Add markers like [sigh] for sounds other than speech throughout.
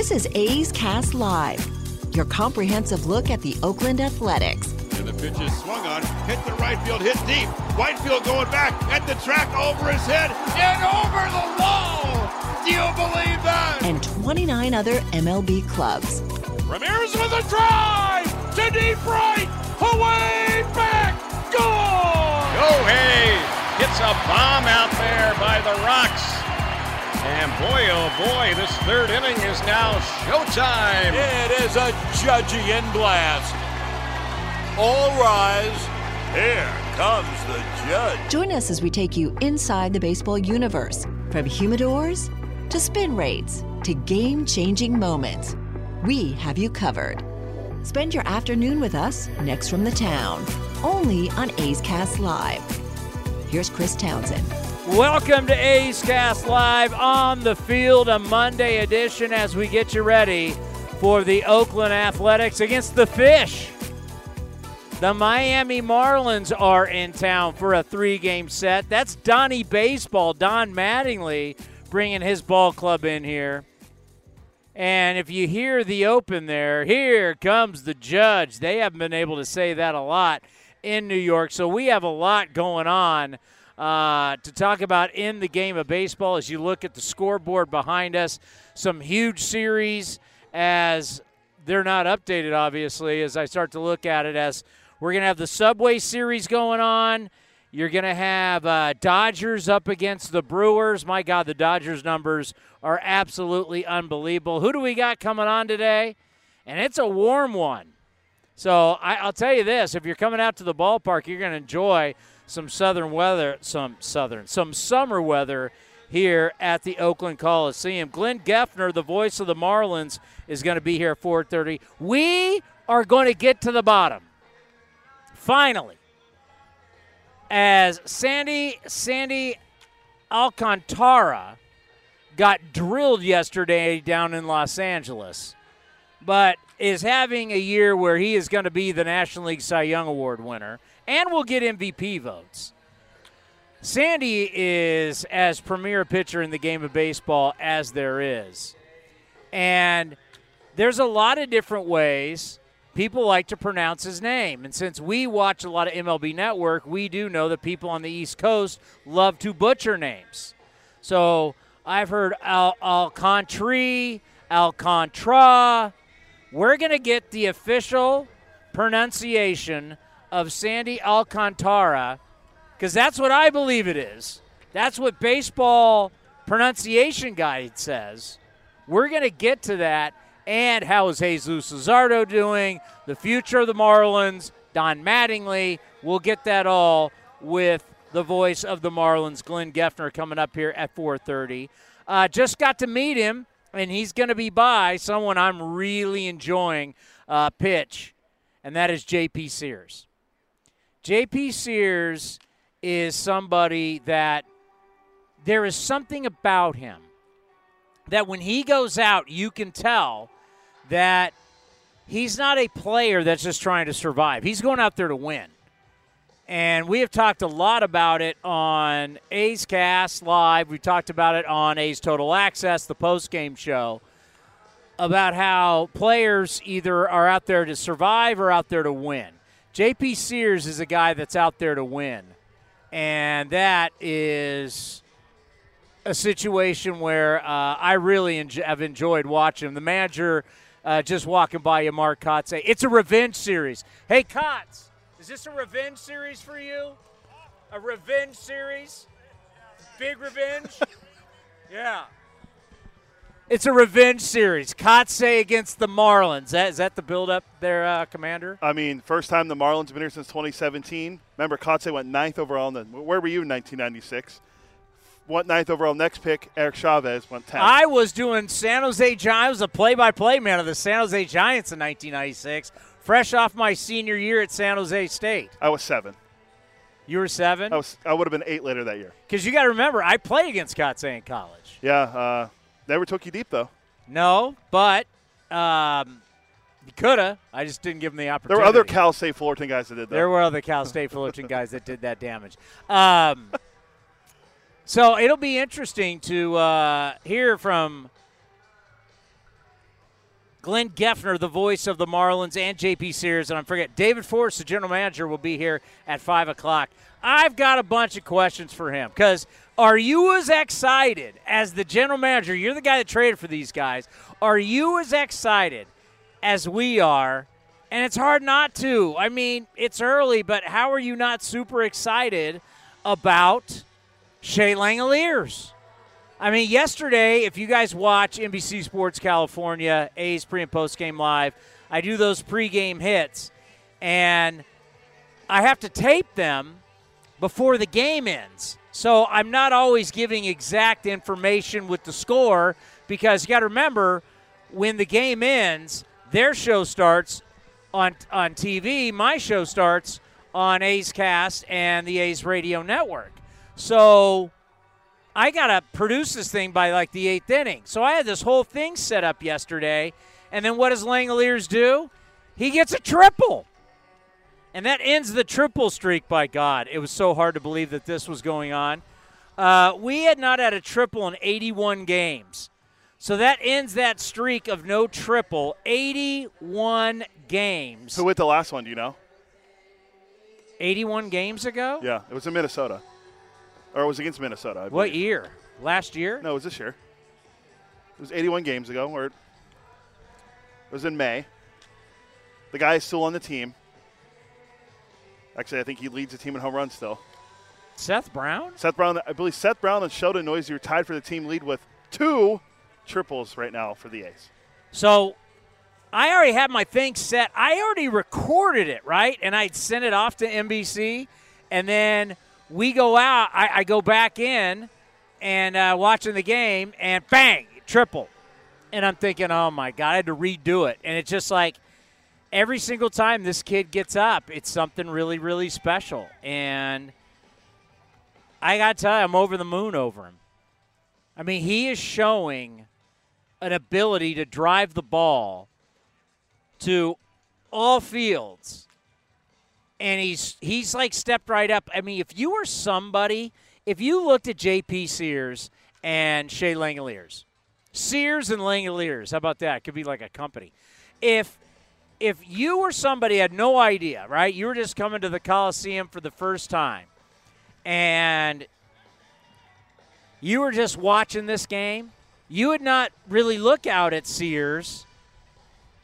This is A's Cast Live, your comprehensive look at the Oakland Athletics. And the pitch is swung on, hit the right field, hit deep. Whitefield going back at the track over his head and over the wall. Do you believe that? And 29 other MLB clubs. Ramirez with a drive to deep right, away back, goal! Go oh, Hayes It's a bomb out there by the Rocks. And boy, oh boy, this third inning is now showtime. It is a Judgian blast. All rise. Here comes the judge. Join us as we take you inside the baseball universe from humidors to spin rates to game changing moments. We have you covered. Spend your afternoon with us next from the town, only on A's Cast Live. Here's Chris Townsend. Welcome to A's Cast Live on the field, a Monday edition as we get you ready for the Oakland Athletics against the Fish. The Miami Marlins are in town for a three game set. That's Donnie Baseball, Don Mattingly, bringing his ball club in here. And if you hear the open there, here comes the judge. They haven't been able to say that a lot in New York. So we have a lot going on uh, to talk about in the game of baseball as you look at the scoreboard behind us. Some huge series as they're not updated, obviously, as I start to look at it as we're going to have the Subway Series going on. You're going to have uh, Dodgers up against the Brewers. My God, the Dodgers numbers are absolutely unbelievable. Who do we got coming on today? And it's a warm one. So I, will tell you this: if you're coming out to the ballpark, you're going to enjoy some southern weather, some southern, some summer weather here at the Oakland Coliseum. Glenn Geffner, the voice of the Marlins, is going to be here at 4:30. We are going to get to the bottom. Finally, as Sandy Sandy Alcantara got drilled yesterday down in Los Angeles, but is having a year where he is going to be the National League Cy Young Award winner and will get MVP votes. Sandy is as premier pitcher in the game of baseball as there is. And there's a lot of different ways people like to pronounce his name. And since we watch a lot of MLB Network, we do know that people on the East Coast love to butcher names. So I've heard Al- Alcantry, Alcantara. We're going to get the official pronunciation of Sandy Alcantara because that's what I believe it is. That's what baseball pronunciation guide says. We're going to get to that. And how is Jesus Luzardo doing? The future of the Marlins, Don Mattingly. We'll get that all with the voice of the Marlins, Glenn Geffner, coming up here at 4:30. Uh, just got to meet him, and he's going to be by someone I'm really enjoying uh, pitch, and that is J.P. Sears. JP Sears is somebody that there is something about him that when he goes out, you can tell that he's not a player that's just trying to survive. He's going out there to win. And we have talked a lot about it on A's Cast Live. We talked about it on A's Total Access, the post game show, about how players either are out there to survive or out there to win. JP Sears is a guy that's out there to win. And that is a situation where uh, I really enjoy, have enjoyed watching him. The manager uh, just walking by you, Mark Kotsay. It's a revenge series. Hey, Kotz, is this a revenge series for you? A revenge series? Big revenge? [laughs] yeah. It's a revenge series. Kotsay against the Marlins. Is that, is that the build-up there, uh, Commander? I mean, first time the Marlins have been here since 2017. Remember, Kotsay went ninth overall. In the, where were you in 1996? went ninth overall. Next pick, Eric Chavez went 10th. I was doing San Jose Giants. I was a play-by-play man of the San Jose Giants in 1996, fresh off my senior year at San Jose State. I was seven. You were seven? I was. I would have been eight later that year. Because you got to remember, I played against Kotsay in college. Yeah. Uh, never took you deep though. No, but um, you could have. I just didn't give him the opportunity. There were other Cal State Fullerton guys that did that. There were other Cal State Fullerton guys that did that damage. Um, so it'll be interesting to uh, hear from Glenn Geffner, the voice of the Marlins, and JP Sears. And I forget, David Forst, the general manager, will be here at 5 o'clock. I've got a bunch of questions for him because are you as excited as the general manager? You're the guy that traded for these guys. Are you as excited as we are? And it's hard not to. I mean, it's early, but how are you not super excited about Shea Langeliers? I mean, yesterday, if you guys watch NBC Sports California, A's pre and post game live, I do those pregame hits, and I have to tape them before the game ends. So I'm not always giving exact information with the score because you got to remember when the game ends, their show starts on on TV. My show starts on A's Cast and the A's Radio Network. So I got to produce this thing by like the eighth inning. So I had this whole thing set up yesterday. And then what does Langeliers do? He gets a triple. And that ends the triple streak, by God. It was so hard to believe that this was going on. Uh, we had not had a triple in 81 games. So that ends that streak of no triple. 81 games. Who hit the last one? Do you know? 81 games ago? Yeah, it was in Minnesota, or it was against Minnesota. What year? Last year? No, it was this year. It was 81 games ago, or it was in May. The guy is still on the team. Actually, I think he leads the team in home runs still. Seth Brown? Seth Brown, I believe Seth Brown and Sheldon Neuse are tied for the team lead with two triples right now for the A's. So I already had my thing set. I already recorded it, right? And I'd sent it off to NBC. And then we go out. I, I go back in and uh, watching the game, and bang, triple. And I'm thinking, oh my God, I had to redo it. And it's just like every single time this kid gets up, it's something really, really special. And I got to tell you, I'm over the moon over him. I mean, he is showing an ability to drive the ball to all fields. And he's he's like stepped right up. I mean, if you were somebody, if you looked at JP Sears and Shea Langeliers, Sears and Langeliers, how about that? Could be like a company. If if you were somebody had no idea, right? You were just coming to the Coliseum for the first time, and you were just watching this game, you would not really look out at Sears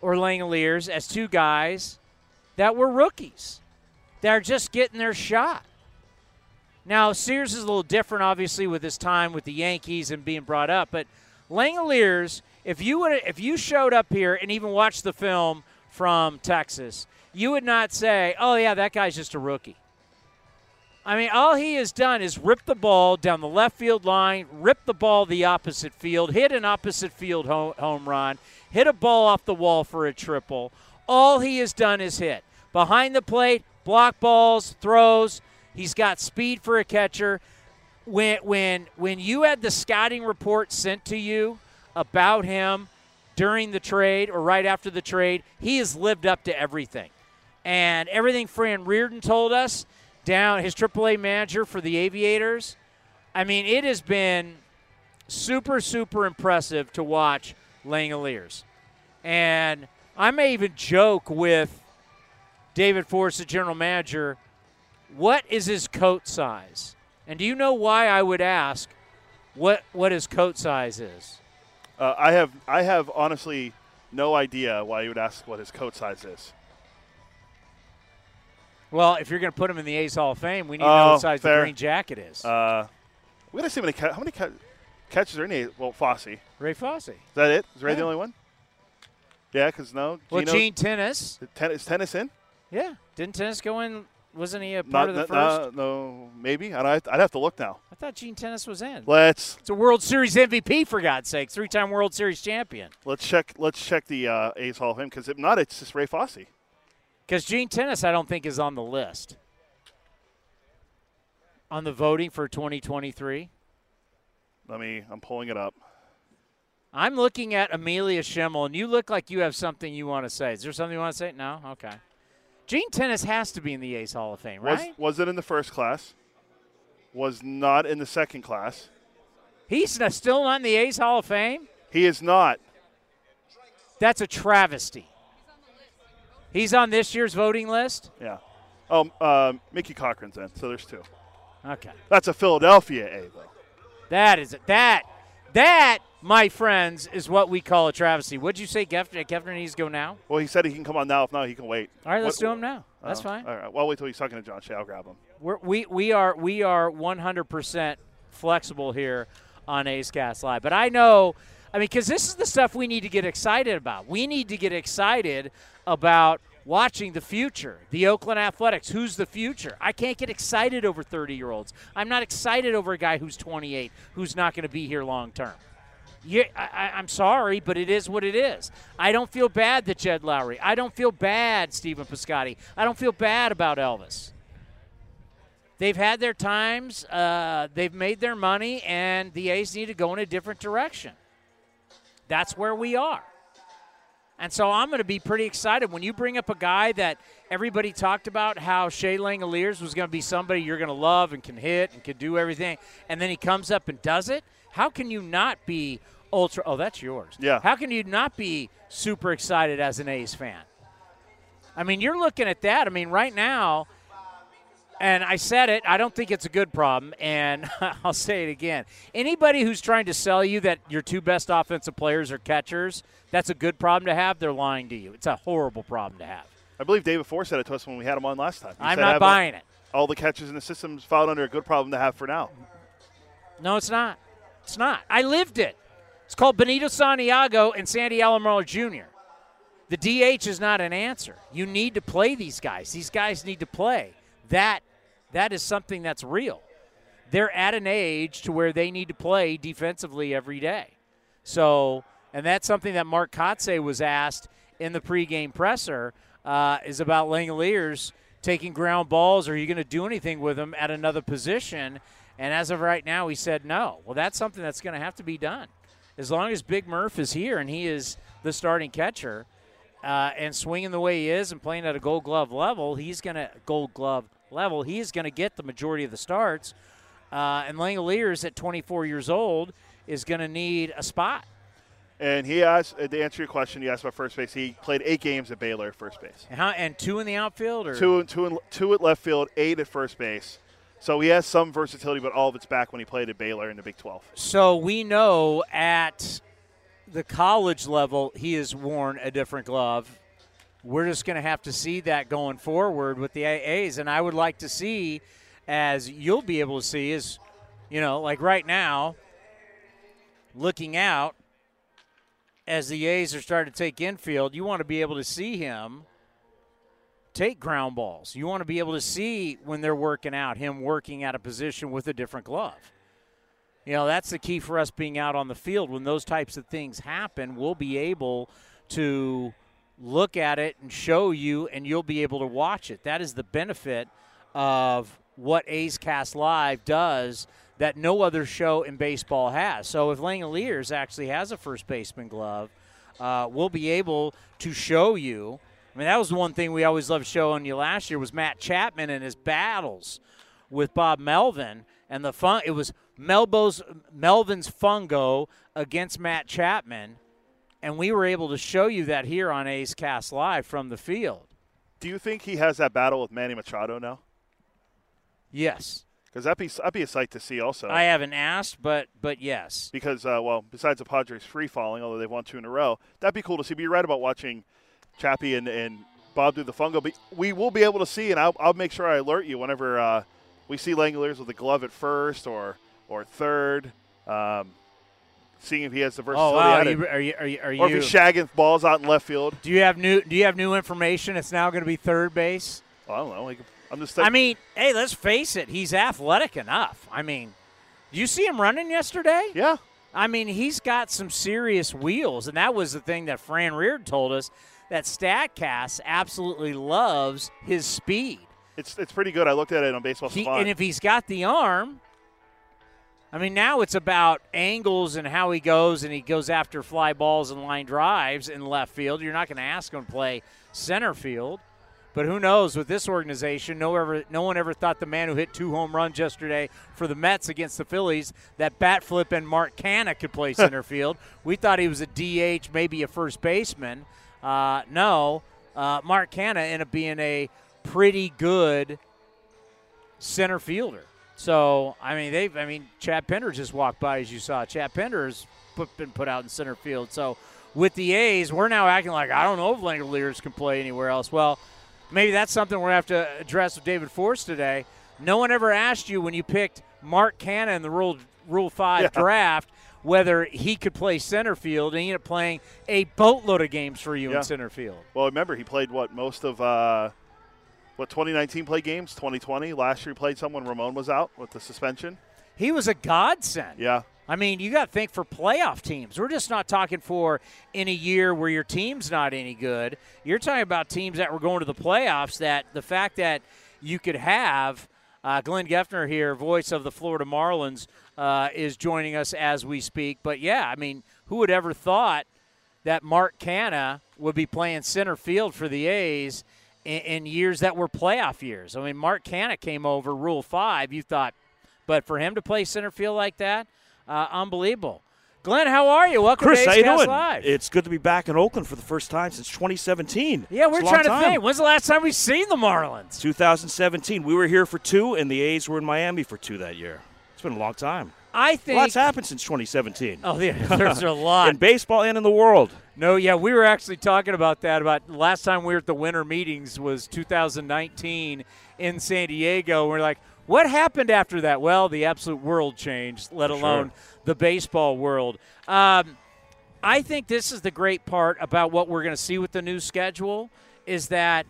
or Langeliers as two guys that were rookies. They're just getting their shot. Now, Sears is a little different, obviously, with his time with the Yankees and being brought up. But Langeliers, if you would, if you showed up here and even watched the film from Texas, you would not say, "Oh yeah, that guy's just a rookie." I mean, all he has done is rip the ball down the left field line, rip the ball the opposite field, hit an opposite field home, run, hit a ball off the wall for a triple. All he has done is hit behind the plate, block balls, throws. He's got speed for a catcher. When when when you had the scouting report sent to you about him during the trade or right after the trade, he has lived up to everything. And everything Fran Riordan told us down his AAA manager for the Aviators. I mean, it has been super, super impressive to watch Langeliers. And I may even joke with David Forst, the general manager, what is his coat size? And do you know why I would ask what what his coat size is? Uh, I have I have honestly no idea why you would ask what his coat size is. Well, if you're going to put him in the A's Hall of Fame, we need to Oh, know what size fair. the green jacket is. Uh, we gotta see how many ca- how many ca- catches are in it. Well, Fosse. Ray Fosse. Is that it? Is Ray the only one? Yeah, because no. Well, Gino- Gene Tenace. Ten- is Tenace in? Yeah. Didn't Tenace go in Wasn't he a part Not, of the n- first? uh, no, maybe. I'd, I'd have to look now. I thought Gene Tenace was in. Let's It's a World Series MVP for God's sake, three-time World Series champion. let's check let's check the uh, A's Hall of Fame because if not, it's just Ray Fosse. Because Gene Tenace, I don't think is on the list. On the voting for 2023, Let me. I'm pulling it up. I'm looking at Amelia Schimmel, and you look like you have something you want to say. Is there something you want to say? No. Okay. Gene Tenace has to be in the A's Hall of Fame, Was right? was it in the first class? Was not in the second class. He's n- still not in the A's Hall of Fame. He is not. That's a travesty. He's on this year's voting list. Yeah. Oh, um, Mickey Cochrane's in. So there's two. Okay. That's a Philadelphia A though. That is it. that that, my friends, is what we call a travesty. What'd you say, Geffner? Geffner needs to go now. Well, he said he can come on now. If not, he can wait. All right, let's What- do him now. That's Oh, fine. All right. Well, I'll wait till he's talking to John Shea. I'll grab him. We're, we we are we are 100% flexible here on A's Cast Live. But I know, I mean, because this is the stuff we need to get excited about. We need to get excited about watching the future, the Oakland Athletics. Who's the future? I can't get excited over 30 year olds. I'm not excited over a guy who's 28 who's not going to be here long term. Yeah, I, I'm sorry, but it is what it is. I don't feel bad that Jed Lowrie. I don't feel bad, Stephen Piscotty. I don't feel bad about Elvis. They've had their times. Uh, they've made their money, and the A's need to go in a different direction. That's where we are. And so I'm going to be pretty excited when you bring up a guy that everybody talked about how Shea Langeliers was going to be somebody you're going to love and can hit and can do everything, and then he comes up and does it. How can you not be ultra? Oh, that's yours. Yeah. How can you not be super excited as an A's fan? I mean, you're looking at that. I mean, right now, and I said it, I don't think it's a good problem, and [laughs] I'll say it again. Anybody who's trying to sell you that your two best offensive players are catchers, that's a good problem to have, they're lying to you. It's a horrible problem to have. I believe David Forst said it to us when we had him on last time. He I'm not buying it. All the catches in the system's filed under a good problem to have for now. No, it's not. It's not. I lived it. It's called Benito Santiago and Sandy Alomar Jr. The DH is not an answer. You need to play these guys. These guys need to play. That that is something that's real. They're at an age to where they need to play defensively every day. So, and that's something that Mark Kotsay was asked in the pregame presser uh, is about Langeliers taking ground balls. Are you going to do anything with them at another position? And as of right now, he said no. Well, that's something that's going to have to be done. As long as Big Murph is here and he is the starting catcher uh, and swinging the way he is and playing at a Gold Glove level, he's going to Gold Glove level. He's going to get the majority of the starts. Uh, and Langeliers at 24 years old is going to need a spot. And he asked, uh, to answer your question, he asked about first base. He played eight games at Baylor at first base. And, how, and two in the outfield, or Two, two, in, two at left field, eight at first base. So he has some versatility, but all of it's back when he played at Baylor in the Big 12. So we know at the college level he has worn a different glove. We're just going to have to see that going forward with the AAs, and I would like to see, as you'll be able to see, is you know, like right now, looking out as the A's are starting to take infield, you want to be able to see him take ground balls. You want to be able to see when they're working out him working at a position with a different glove. You know, that's the key for us being out on the field. When those types of things happen, we'll be able to look at it and show you, and you'll be able to watch it. That is the benefit of what A's Cast Live does that no other show in baseball has. So if Langeliers actually has a first baseman glove, uh, we'll be able to show you. I mean, that was one thing we always loved showing you last year was Matt Chapman and his battles with Bob Melvin and the fun. It was Melbo's Melvin's fungo against Matt Chapman, and we were able to show you that here on A's Cast Live from the field. Do you think he has that battle with Manny Machado now? Yes, Because that'd be, that'd be a sight to see also. I haven't asked, but but yes, because, uh, well, besides the Padres free falling, although they've won two in a row, that'd be cool to see. But you're right about watching Chappie and, and Bob do the fungo. But we will be able to see, and I'll, I'll make sure I alert you whenever uh, we see Langeliers with a glove at first or or third, um, seeing if he has the versatility. Oh versatility. wow! at Are you, are you, are you, or if he's shagging balls out in left field. do you have new Do you have new information? It's now going to be third base. Well, I don't know. Could, I'm just. I mean, hey, let's face it. He's athletic enough. I mean, do you see him running yesterday? yeah. I mean, he's got some serious wheels, and that was the thing that Fran Reard told us that Statcast absolutely loves his speed. It's it's pretty good. I looked at it on Baseball He, Savant. and if he's got the arm, I mean, now it's about angles and how he goes, and he goes after fly balls and line drives in left field. You're not going to ask him to play center field. But who knows with this organization? No, ever, no one ever thought the man who hit two home runs yesterday for the Mets against the Phillies, that bat flip and Mark Canha could play [laughs] center field. We thought he was a DH, maybe a first baseman. Uh, no, uh, Mark Canha ended up being a pretty good center fielder. So I mean, they I mean, Chad Pinder just walked by as you saw. Chad Pinder's put, been put out in center field. So with the A's, we're now acting like I don't know if Langeliers can play anywhere else. Well, maybe that's something we're gonna have to address with David Forst today. No one ever asked you when you picked Mark Canha in the Rule Rule Five Yeah. draft whether he could play center field, and he ended up playing a boatload of games for you Yeah. in center field. well, remember he played what most of uh, what 2019 play games, 2020. Last year he played some when Ramon was out with the suspension. He was a godsend. Yeah. I mean, you got to think for playoff teams. We're just not talking for in a year where your team's not any good. You're talking about teams that were going to the playoffs. That the fact that you could have uh, Glenn Geffner here, voice of the Florida Marlins, uh, is joining us as we speak. But yeah, I mean, who would ever thought that Mark Canha would be playing center field for the A's in, in years that were playoff years? I mean, Mark Canha came over Rule Five. You thought, but for him to play center field like that, uh, unbelievable. Glenn, how are you? Welcome Chris, to how you doing? Live. It's good to be back in Oakland for the first time since 2017. yeah, we're It's a long trying to time. think. When's the last time we've seen the Marlins? 2017. We were here for two, and the A's were in Miami for two that year. It's been a long time. I think. Lots happened since 2017. Oh, yeah, there's a [laughs] lot. in baseball and in the world. No, yeah, we were actually talking about that. About last time we were at the winter meetings was 2019 in San Diego. We're like, what happened after that? Well, the absolute world changed, let alone the baseball world. Um, I think this is the great part about what we're going to see with the new schedule is that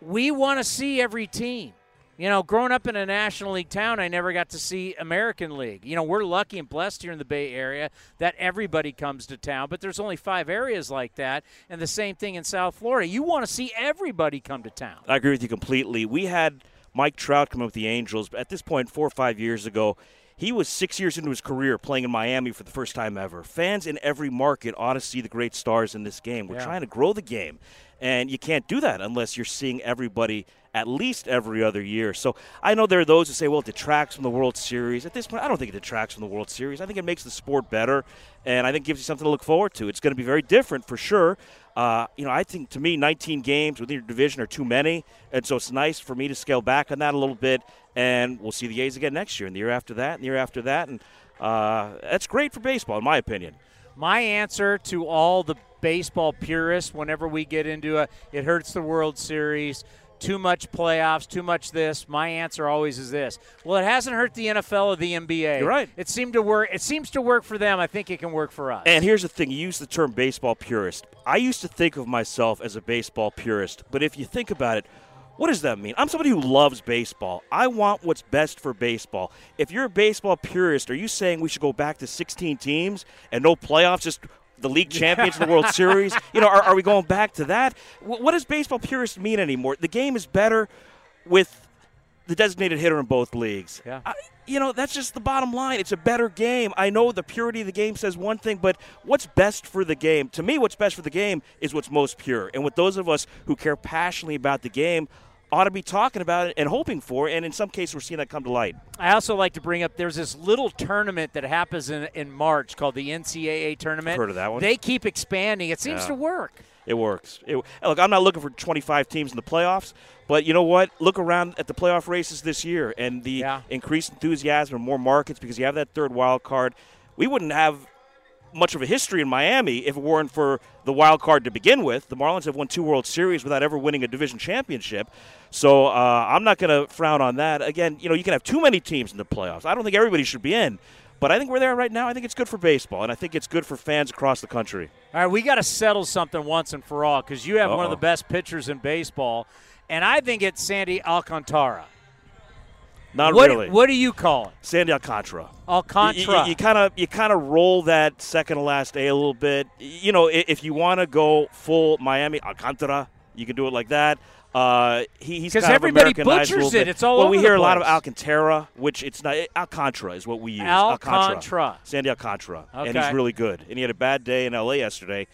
we want to see every team. You know, growing up in a National League town, I never got to see American League. You know, we're lucky and blessed here in the Bay Area that everybody comes to town, but there's only five areas like that. And the same thing in South Florida. You want to see everybody come to town. I agree with you completely. We had Mike Trout come up with the Angels, but at this point, four or five years ago, he was six years into his career playing in Miami for the first time ever. Fans in every market ought to see the great stars in this game. We're Yeah. trying to grow the game, and you can't do that unless you're seeing everybody at least every other year. So I know there are those who say, well, it detracts from the World Series. At this point, I don't think it detracts from the World Series. I think it makes the sport better, and I think it gives you something to look forward to. It's going to be very different for sure. Uh, you know, I think to me, 19 games within your division are too many, and so it's nice for me to scale back on that a little bit. And we'll see the A's again next year, and the year after that, and the year after that, and uh, that's great for baseball, in my opinion. My answer to all the baseball purists, whenever we get into a, it hurts the World Series, too much playoffs, too much this. My answer always is this: Well, it hasn't hurt the NFL or the NBA. You're right. It seemed to work. It seems to work for them. I think it can work for us. And here's the thing you use the term baseball purist. I used to think of myself as a baseball purist, but if you think about it, what does that mean? I'm somebody who loves baseball. I want what's best for baseball. If you're a baseball purist, are you saying we should go back to 16 teams and no playoffs, just the league champions in the World Series? You know, are, are we going back to that? Wh- What does baseball purist mean anymore? The game is better with the designated hitter in both leagues. Yeah. I, you know, that's just the bottom line. It's a better game. I know the purity of the game says one thing, but what's best for the game? To me, what's best for the game is what's most pure. And with those of us who care passionately about the game ought to be talking about it and hoping for, and in some cases, we're seeing that come to light. I also like to bring up there's this little tournament that happens in, in March called the NCAA tournament. Heard of that one. They keep expanding. It seems Yeah. to work. It works. It, look, I'm not looking for 25 teams in the playoffs, but you know what? Look around at the playoff races this year and the Yeah. increased enthusiasm and more markets because you have that third wild card. We wouldn't have much of a history in Miami if it weren't for the wild card to begin with. The Marlins have won two World Series without ever winning a division championship. So uh, I'm not going to frown on that. Again, you know, you can have too many teams in the playoffs. I don't think everybody should be in. But I think we're there right now. I think it's good for baseball, and I think it's good for fans across the country. All right, we got to settle something once and for all because you have one of the best pitchers in baseball, and I think it's Sandy Alcantara. Not what, really. What do you call it? Sandy Alcantara. Alcantara. You kind of you kind of roll that second to last A a little bit. You know, if you want to go full Miami Alcantara, you can do it like that. Uh, he, he's 'Cause kind of everybody butchers it. It's all well, over we hear a lot of. Alcantara, which it's not. Alcantara is what we use. Alcantara. Sandy Alcantara, and he's really good. And he had a bad day in L.A. yesterday,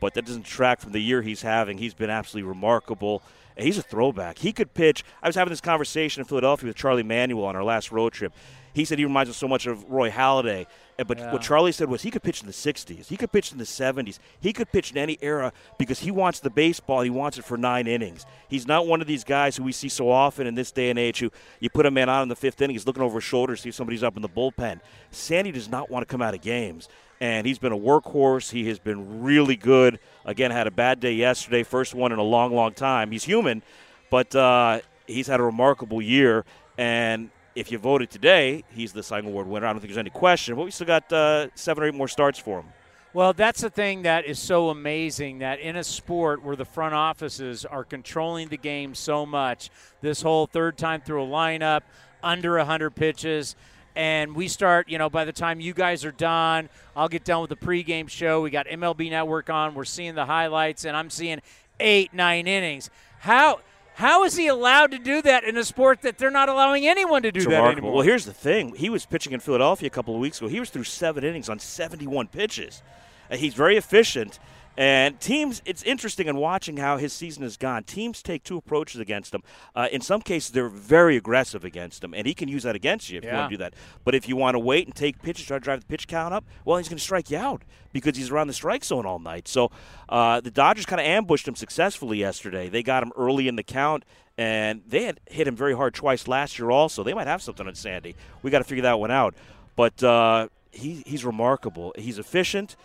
but that doesn't track from the year he's having. He's been absolutely remarkable. And he's a throwback. He could pitch. I was having this conversation in Philadelphia with Charlie Manuel on our last road trip. He said he reminds us so much of Roy Halladay. But Yeah. what Charlie said was he could pitch in the 60s. He could pitch in the 70s. He could pitch in any era because he wants the baseball. He wants it for nine innings. He's not one of these guys who we see so often in this day and age who you put a man on in the fifth inning, he's looking over his shoulder to see if somebody's up in the bullpen. Sandy does not want to come out of games. And he's been a workhorse. He has been really good. Again, had a bad day yesterday, first one in a long, long time. He's human, but uh, he's had a remarkable year. And if you voted today, he's the Cy Young Award winner. I don't think there's any question. But we still got uh, seven or eight more starts for him. Well, that's the thing that is so amazing that in a sport where the front offices are controlling the game so much, this whole third time through a lineup, under 100 pitches, and we start, you know, by the time you guys are done, I'll get done with the pregame show. We got MLB Network on. We're seeing the highlights, and I'm seeing eight, nine innings. How. How is he allowed to do that in a sport that they're not allowing anyone to do It's that remarkable. anymore? Well, here's the thing. He was pitching in Philadelphia a couple of weeks ago. He was through seven innings on 71 pitches. Uh, he's very efficient. And teams, it's interesting in watching how his season has gone. Teams take two approaches against him. Uh, in some cases, they're very aggressive against him, and he can use that against you if you want to do that. But if you want to wait and take pitches, try to drive the pitch count up, well, he's going to strike you out because he's around the strike zone all night. So uh, the Dodgers kind of ambushed him successfully yesterday. They got him early in the count, and they had hit him very hard twice last year also. They might have something on Sandy. We got to figure that one out. But uh, he, he's remarkable. He's efficient,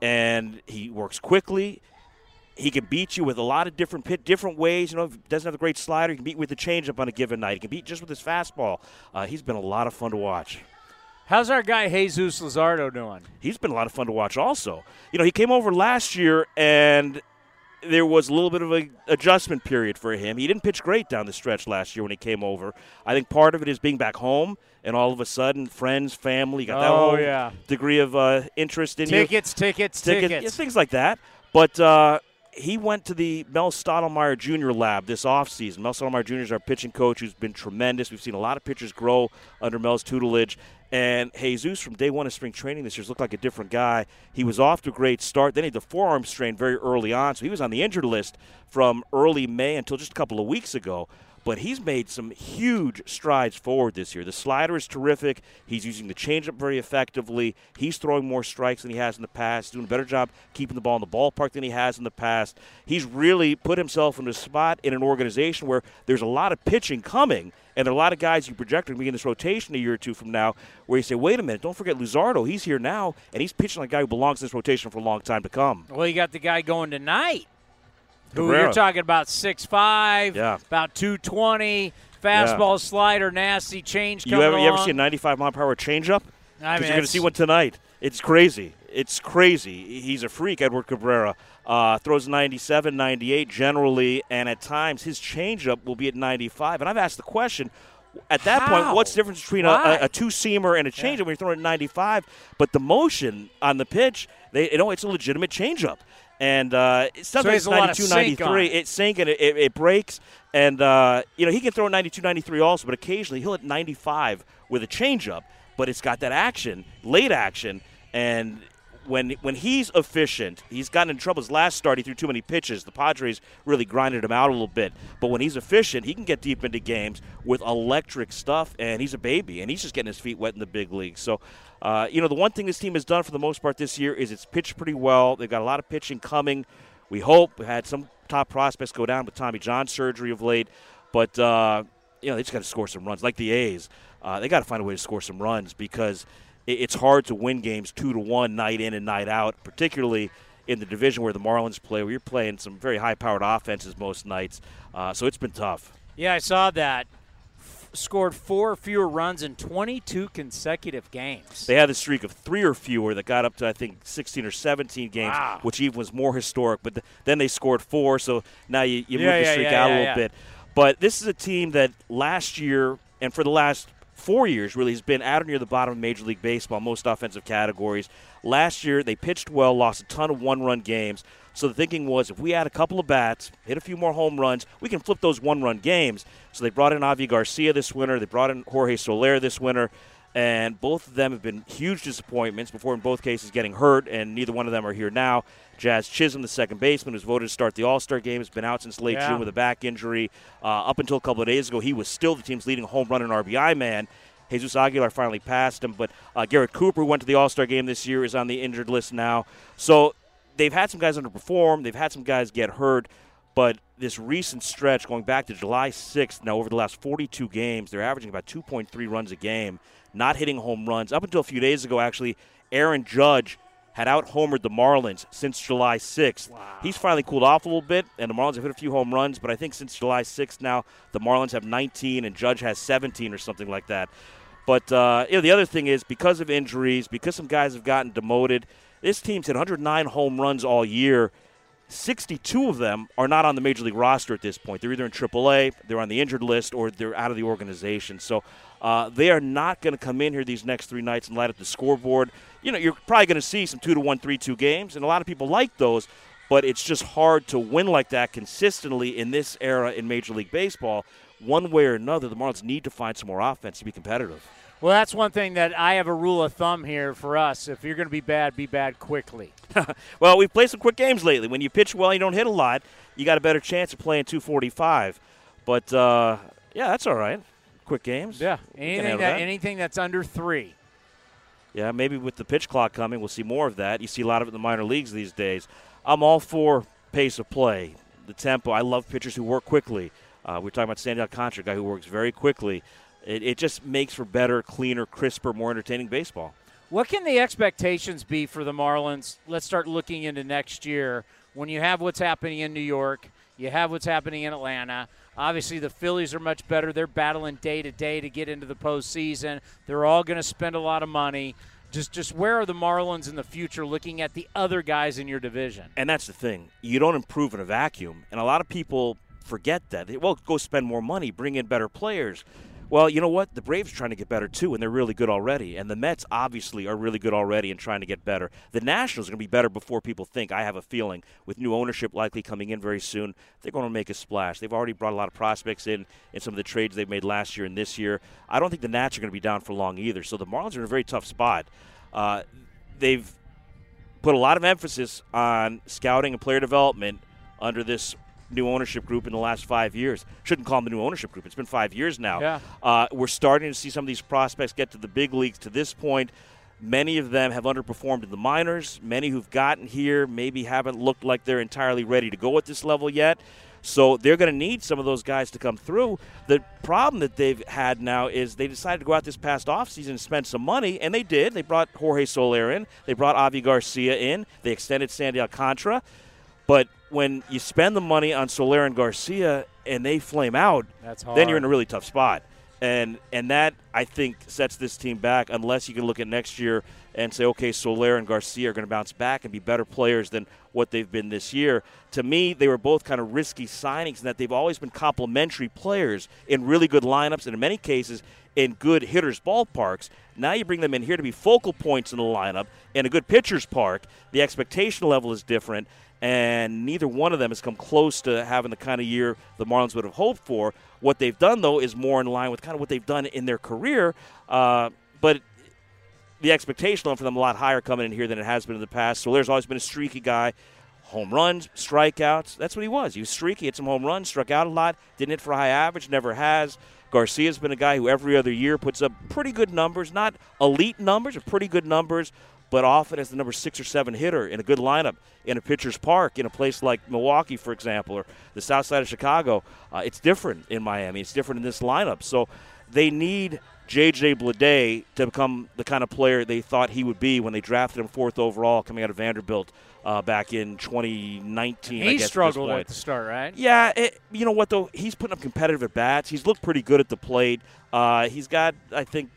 and he works quickly. He can beat you with a lot of different pit, different ways. You know, if he doesn't have a great slider. He can beat with the changeup on a given night. He can beat just with his fastball. Uh, he's been a lot of fun to watch. How's our guy Jesus Luzardo doing? He's been a lot of fun to watch. Also, you know, he came over last year and there was a little bit of an adjustment period for him. He didn't pitch great down the stretch last year when he came over. I think part of it is being back home and all of a sudden friends, family, got that Oh, whole yeah. degree of uh, interest in you. Tickets, tickets, tickets, tickets. yeah, things like that. But uh, he went to the Mel Stottlemyre Jr. lab this offseason. Mel Stottlemyre Jr. is our pitching coach who's been tremendous. We've seen a lot of pitchers grow under Mel's tutelage. And Jesus, from day one of spring training this year, looked like a different guy. He was off to a great start. Then he had the forearm strain very early on, so he was on the injured list from early May until just a couple of weeks ago but he's made some huge strides forward this year. The slider is terrific. He's using the changeup very effectively. He's throwing more strikes than he has in the past. Doing a better job keeping the ball in the ballpark than he has in the past. He's really put himself in a spot in an organization where there's a lot of pitching coming, and there are a lot of guys you project are going to be in this rotation a year or two from now. Where you say, wait a minute, don't forget Luzardo. He's here now, and he's pitching like a guy who belongs in this rotation for a long time to come. Well, you got the guy going tonight. Who Cabrera. you're talking about six five, Yeah. about two twenty, fastball, slider, nasty change You ever, you ever see a 95 mile per hour changeup? I Because mean, you're going to see one tonight. It's crazy. It's crazy. He's a freak, Edward Cabrera. Uh, throws 97, 98 generally, and at times his changeup will be at 95. And I've asked the question at that How? point, what's the difference between a, Why? a, a two seamer and a changeup when you're throwing at 95? But the motion on the pitch, they you know it's a legitimate changeup. And uh, it's So sometimes has a lot of 92, sink on 93. it. It's sinking. It, it, it breaks. And, uh, you know, he can throw 92, 93 also, but occasionally he'll hit 95 with a changeup. But it's got that action, late action. And when when he's efficient, he's gotten in trouble. His last start, he threw too many pitches. The Padres really grinded him out a little bit. But when he's efficient, he can get deep into games with electric stuff, and he's a baby, and he's just getting his feet wet in the big leagues. So, uh, you know, the one thing this team has done for the most part this year is it's pitched pretty well. They've got a lot of pitching coming. We hope. We had some top prospects go down with Tommy John surgery of late, but uh, you know they just got to score some runs. Like the A's, uh, they got to find a way to score some runs because it, it's hard to win games two to one night in and night out, particularly in the division where the Marlins play, where you're playing some very high-powered offenses most nights. Uh, so it's been tough. Yeah, I saw that. Scored four fewer runs in 22 consecutive games. They had a streak of three or fewer that got up to I think 16 or 17 games, Wow. which even was more historic. But th- then they scored four, so now you, you Yeah, move the streak yeah, out yeah, a little yeah. bit. But this is a team that last year and for the last four years really has been at or near the bottom of Major League Baseball, most offensive categories. Last year, they pitched well, lost a ton of one run games. So the thinking was if we add a couple of bats, hit a few more home runs, we can flip those one run games. So they brought in Avi Garcia this winter, they brought in Jorge Soler this winter. And both of them have been huge disappointments before, in both cases, getting hurt, and neither one of them are here now. Jazz Chisholm, the second baseman, who's voted to start the All Star game, has been out since late Yeah. June with a back injury. Uh, up until a couple of days ago, he was still the team's leading home run and RBI man. Jesus Aguilar finally passed him, but uh, Garrett Cooper, who went to the All Star game this year, is on the injured list now. So they've had some guys underperform, they've had some guys get hurt, but this recent stretch, going back to July 6th, now over the last 42 games, they're averaging about 2.3 runs a game, not hitting home runs. Up until a few days ago, actually, Aaron Judge had out homered the Marlins since July 6th. He's finally cooled off a little bit, and the Marlins have hit a few home runs, but I think since July 6th now, the Marlins have 19 and Judge has 17 or something like that. But uh, you know, the other thing is because of injuries, because some guys have gotten demoted, this team's hit 109 home runs all year. 62 of them are not on the major league roster at this point. They're either in AAA, they're on the injured list, or they're out of the organization. So uh, they are not going to come in here these next three nights and light up the scoreboard. You know, you're probably going to see some two to one, three two games, and a lot of people like those. But it's just hard to win like that consistently in this era in Major League Baseball. One way or another, the Marlins need to find some more offense to be competitive. Well, that's one thing that I have a rule of thumb here for us. If you're going to be bad, be bad quickly. [laughs] Well, we've played some quick games lately. When you pitch well, you don't hit a lot. You got a better chance of playing 245. But uh, yeah, that's all right. Quick games. Yeah. Anything that, that. anything that's under three. Yeah, maybe with the pitch clock coming, we'll see more of that. You see a lot of it in the minor leagues these days. I'm all for pace of play, the tempo. I love pitchers who work quickly. Uh, we are talking about Sandy Alcantara, a guy who works very quickly. It, it just makes for better, cleaner, crisper, more entertaining baseball. What can the expectations be for the Marlins? Let's start looking into next year when you have what's happening in New York, you have what's happening in Atlanta. Obviously, the Phillies are much better. They're battling day to day to get into the postseason. They're all going to spend a lot of money. Just, just where are the Marlins in the future looking at the other guys in your division? And that's the thing. You don't improve in a vacuum. And a lot of people forget that. They, well, go spend more money, bring in better players. Well, you know what? The Braves are trying to get better too, and they're really good already. And the Mets obviously are really good already and trying to get better. The Nationals are going to be better before people think. I have a feeling with new ownership likely coming in very soon, they're going to make a splash. They've already brought a lot of prospects in in some of the trades they've made last year and this year. I don't think the Nats are going to be down for long either. So the Marlins are in a very tough spot. Uh, they've put a lot of emphasis on scouting and player development under this new ownership group in the last five years. Shouldn't call them the new ownership group. It's been five years now. Yeah. Uh, we're starting to see some of these prospects get to the big leagues to this point. Many of them have underperformed in the minors. Many who've gotten here maybe haven't looked like they're entirely ready to go at this level yet. So they're going to need some of those guys to come through. The problem that they've had now is they decided to go out this past offseason and spend some money, and they did. They brought Jorge Soler in, they brought Avi Garcia in, they extended Sandy Alcantara. But when you spend the money on Soler and Garcia and they flame out, then you're in a really tough spot. And and that I think sets this team back unless you can look at next year and say, okay, Soler and Garcia are going to bounce back and be better players than what they've been this year. To me, they were both kind of risky signings in that they've always been complementary players in really good lineups and in many cases in good hitters' ballparks. Now you bring them in here to be focal points in the lineup in a good pitcher's park. The expectation level is different, and neither one of them has come close to having the kind of year the Marlins would have hoped for. What they've done, though, is more in line with kind of what they've done in their career. Uh, but the expectation for them a lot higher coming in here than it has been in the past. Soler's always been a streaky guy. Home runs, strikeouts. That's what he was. He was streaky, hit some home runs, struck out a lot, didn't hit for a high average, never has. Garcia's been a guy who every other year puts up pretty good numbers, not elite numbers, but pretty good numbers, but often as the number six or seven hitter in a good lineup in a pitcher's park in a place like Milwaukee, for example, or the south side of Chicago. Uh, it's different in Miami. It's different in this lineup. So they need J.J. Bleday to become the kind of player they thought he would be when they drafted him fourth overall coming out of Vanderbilt uh, back in 2019. I He guess, struggled point. at the start, right? Yeah, it, you know what though? He's putting up competitive at bats. He's looked pretty good at the plate. Uh, he's got, I think,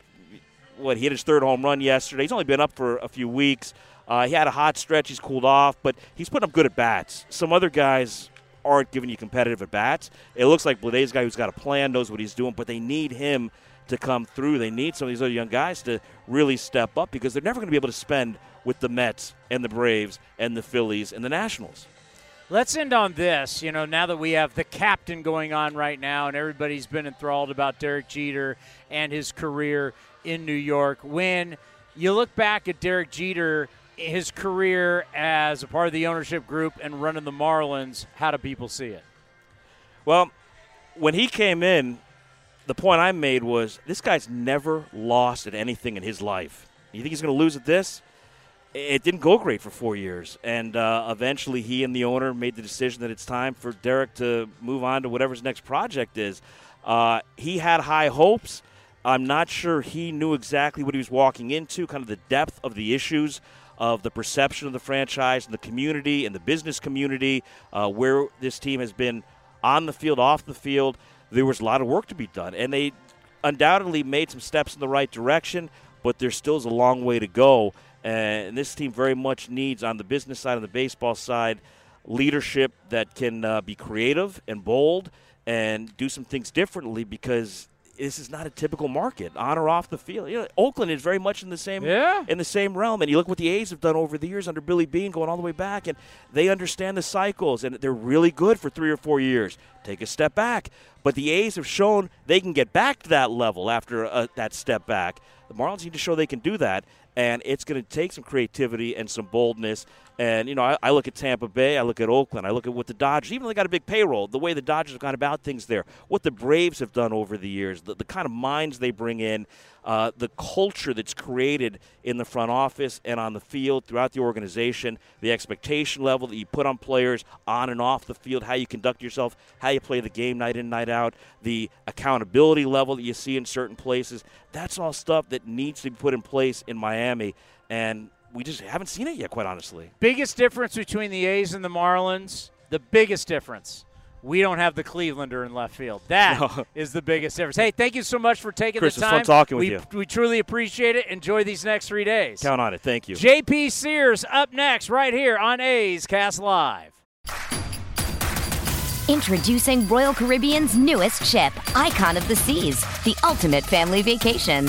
what he hit his third home run yesterday. He's only been up for a few weeks. Uh, he had a hot stretch. He's cooled off, but he's putting up good at bats. Some other guys aren't giving you competitive at bats. It looks like Bleday's a guy who's got a plan, knows what he's doing, but they need him to come through. They need some of these other young guys to really step up because they're never going to be able to spend with the Mets and the Braves and the Phillies and the Nationals. Let's end on this. You know, now that we have the captain going on right now, and everybody's been enthralled about Derek Jeter and his career in New York. When you look back at Derek Jeter, his career as a part of the ownership group and running the Marlins, how do people see it? Well, when he came in, the point I made was this guy's never lost at anything in his life. You think he's going to lose at this? It didn't go great for four years, and uh, eventually he and the owner made the decision that it's time for Derek to move on to whatever his next project is. Uh, he had high hopes. I'm not sure he knew exactly what he was walking into, kind of the depth of the issues of the perception of the franchise and the community and the business community, uh, where this team has been on the field, off the field. There was a lot of work to be done, and they undoubtedly made some steps in the right direction, but there still is a long way to go. And this team very much needs, on the business side, and the baseball side, leadership that can uh, be creative and bold and do some things differently because this is not a typical market on or off the field. You know, Oakland is very much in the same yeah. in the same realm. And you look what the A's have done over the years under Billy Beane, going all the way back, and they understand the cycles, and they're really good for three or four years. Take a step back, but the A's have shown they can get back to that level after uh, that step back. The Marlins need to show they can do that, and it's going to take some creativity and some boldness. And, you know, I, I, look at Tampa Bay, I look at Oakland, I look at what the Dodgers, even though they got a big payroll, the way the Dodgers have gone about things there, what the Braves have done over the years, the, the kind of minds they bring in, uh, the culture that's created in the front office and on the field throughout the organization, the expectation level that you put on players on and off the field, how you conduct yourself, how you play the game night in, night out, the accountability level that you see in certain places. That's all stuff that needs to be put in place in Miami. And we just haven't seen it yet, quite honestly. Biggest difference between the A's and the Marlins, the biggest difference. We don't have the Clevelander in left field. That [laughs] no. is the biggest difference. Hey, thank you so much for taking Chris, the time. fun talking we, with you. We truly appreciate it. Enjoy these next three days. Count on it. Thank you. JP Sears up next, right here on A's Cast Live. Introducing Royal Caribbean's newest ship, Icon of the Seas, the ultimate family vacation.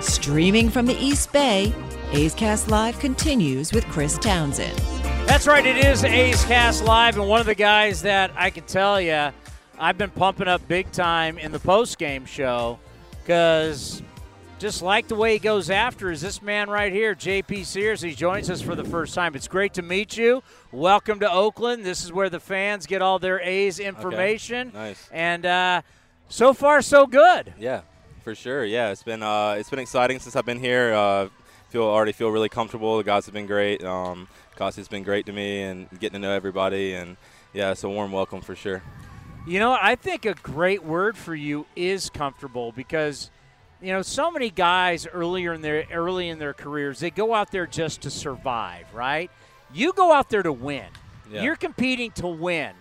Streaming from the East Bay, A's Cast Live continues with Chris Townsend. That's right, it is A's Cast Live, and one of the guys that I can tell you I've been pumping up big time in the post game show because just like the way he goes after is this man right here, JP Sears. He joins us for the first time. It's great to meet you. Welcome to Oakland. This is where the fans get all their A's information. Okay. Nice. And uh, so far, so good. Yeah, for sure. Yeah, it's been uh, it's been exciting since I've been here. Uh, feel already feel really comfortable. The guys have been great. Um, has been great to me, and getting to know everybody. And yeah, it's a warm welcome for sure. You know, I think a great word for you is comfortable because you know, so many guys earlier in their early in their careers, they go out there just to survive, right? You go out there to win. Yeah. You're competing to win.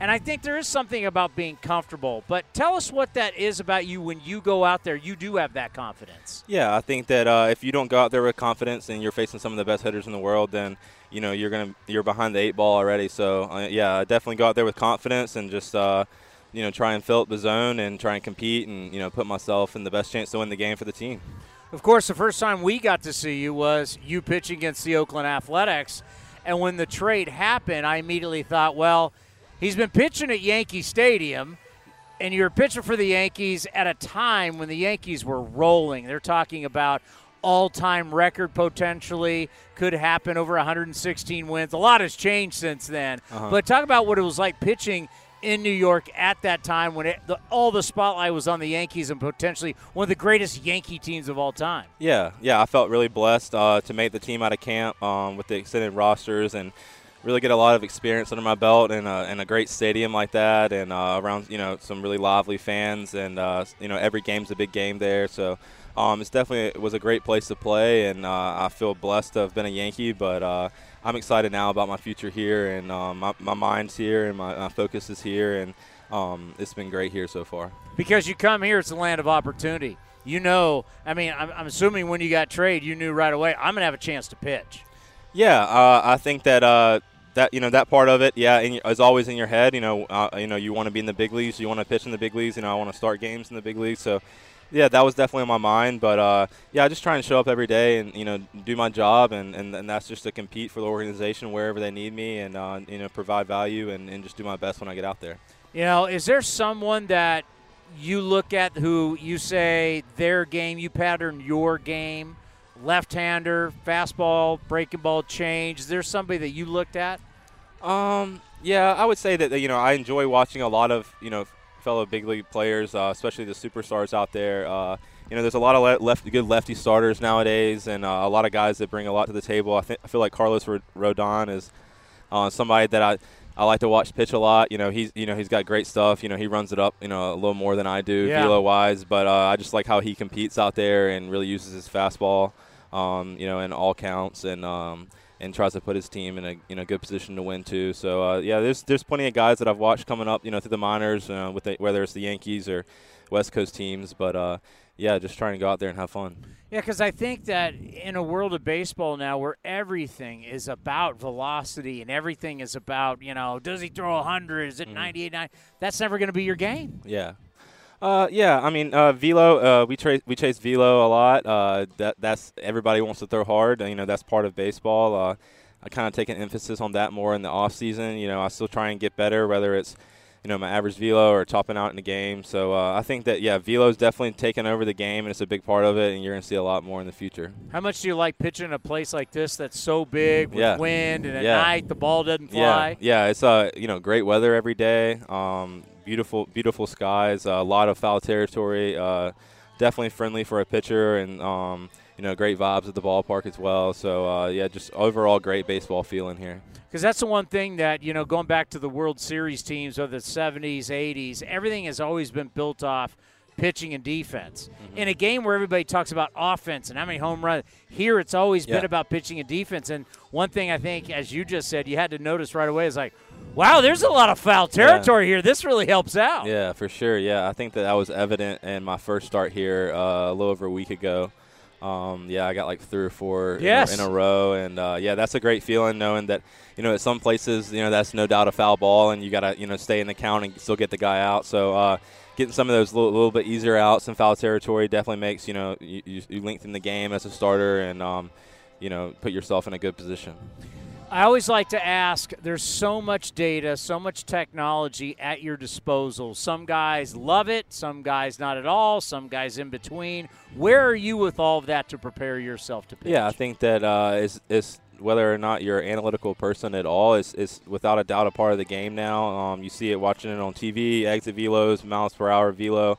And I think there is something about being comfortable. But tell us what that is about you when you go out there. You do have that confidence. Yeah, I think that uh, if you don't go out there with confidence and you're facing some of the best hitters in the world, then you know you're gonna you're behind the eight ball already. So uh, yeah, definitely go out there with confidence and just uh, you know, try and fill up the zone and try and compete and, you know, put myself in the best chance to win the game for the team. Of course, the first time we got to see you was you pitching against the Oakland Athletics. And when the trade happened, I immediately thought, well, he's been pitching at Yankee Stadium. and you're pitching for the Yankees at a time when the Yankees were rolling. They're talking about all-time record potentially could happen over 116 wins. A lot has changed since then. Uh-huh. But talk about what it was like pitching in New York at that time when it, the, all the spotlight was on the Yankees and potentially one of the greatest Yankee teams of all time. Yeah, yeah, I felt really blessed uh, to make the team out of camp um, with the extended rosters and really get a lot of experience under my belt in a, in a great stadium like that and uh, around you know some really lively fans and uh, you know every game's a big game there so um, it's definitely it was a great place to play and uh, I feel blessed to have been a Yankee but uh, I'm excited now about my future here and um, my, my mind's here and my, my focus is here and um, it's been great here so far Because you come here, it's a land of opportunity. You know, I mean, I'm, I'm assuming when you got traded, you knew right away, I'm going to have a chance to pitch. Yeah, uh, I think that uh, that you know that part of it, yeah, in, is always in your head. You know, uh, you know, you want to be in the big leagues, you want to pitch in the big leagues. You know, I want to start games in the big leagues. So, yeah, that was definitely on my mind. But uh, yeah, I just try and show up every day and you know do my job, and, and, and that's just to compete for the organization wherever they need me, and uh, you know provide value and, and just do my best when I get out there. You know, is there someone that you look at who you say their game, you pattern your game, left-hander, fastball, breaking ball change? Is there somebody that you looked at? Um, yeah, I would say that you know I enjoy watching a lot of you know fellow big league players, uh, especially the superstars out there. Uh, you know, there's a lot of le- left good lefty starters nowadays, and uh, a lot of guys that bring a lot to the table. I think I feel like Carlos Rod- Rodon is uh, somebody that I. I like to watch pitch a lot. You know, he's you know he's got great stuff. You know, he runs it up. You know, a little more than I do, Yeah. velo wise. But uh, I just like how he competes out there and really uses his fastball. Um, you know, in all counts and um, and tries to put his team in a you know good position to win too. So uh, yeah, there's there's plenty of guys that I've watched coming up. You know, through the minors, uh, with the, whether it's the Yankees or West Coast teams. But uh, yeah, just trying to go out there and have fun. Yeah, because I think that in a world of baseball now where everything is about velocity and everything is about, you know, does he throw 100? Is it 98, 9? That's never going to be your game. Yeah. Uh, yeah, I mean, uh, velo. Uh, we chase we chase velo a lot. Uh, that that's everybody wants to throw hard. You know, that's part of baseball. Uh, I kind of take an emphasis on that more in the off season. You know, I still try and get better, whether it's you know my average velo or topping out in the game. So uh, I think that yeah, velo's definitely taken over the game, and it's a big part of it. And you're gonna see a lot more in the future. How much do you like pitching in a place like this that's so big with Yeah. wind and at Yeah. night the ball doesn't fly? Yeah, yeah, it's uh, you know, great weather every day. Um, beautiful, beautiful skies. a lot of foul territory. Uh, definitely friendly for a pitcher, and um, you know, great vibes at the ballpark as well. So uh, yeah, just overall great baseball feeling here. Because that's the one thing that, you know, going back to the World Series teams of the 70s, 80s, everything has always been built off pitching and defense. Mm-hmm. In a game where everybody talks about offense and how many home runs, here it's always been about pitching and defense. And one thing I think, as you just said, you had to notice right away is like, wow, there's a lot of foul territory here. This really helps out. Yeah, for sure. Yeah, I think that that was evident in my first start here uh, a little over a week ago. Um, yeah, I got like three or four in a- in, a, row, and uh, yeah, that's a great feeling knowing that you know at some places you know that's no doubt a foul ball, and you gotta you know stay in the count and still get the guy out. So uh, getting some of those little, little bit easier outs in foul territory definitely makes you know you, you, you lengthen the game as a starter and um, you know put yourself in a good position. I always like to ask there's so much data, so much technology at your disposal. Some guys love it, some guys not at all, some guys in between. Where are you with all of that to prepare yourself to pitch? Yeah, I think that uh, is is whether or not you're an analytical person at all is, is without a doubt a part of the game now. Um, you see it watching it on TV, exit velos, miles per hour velo,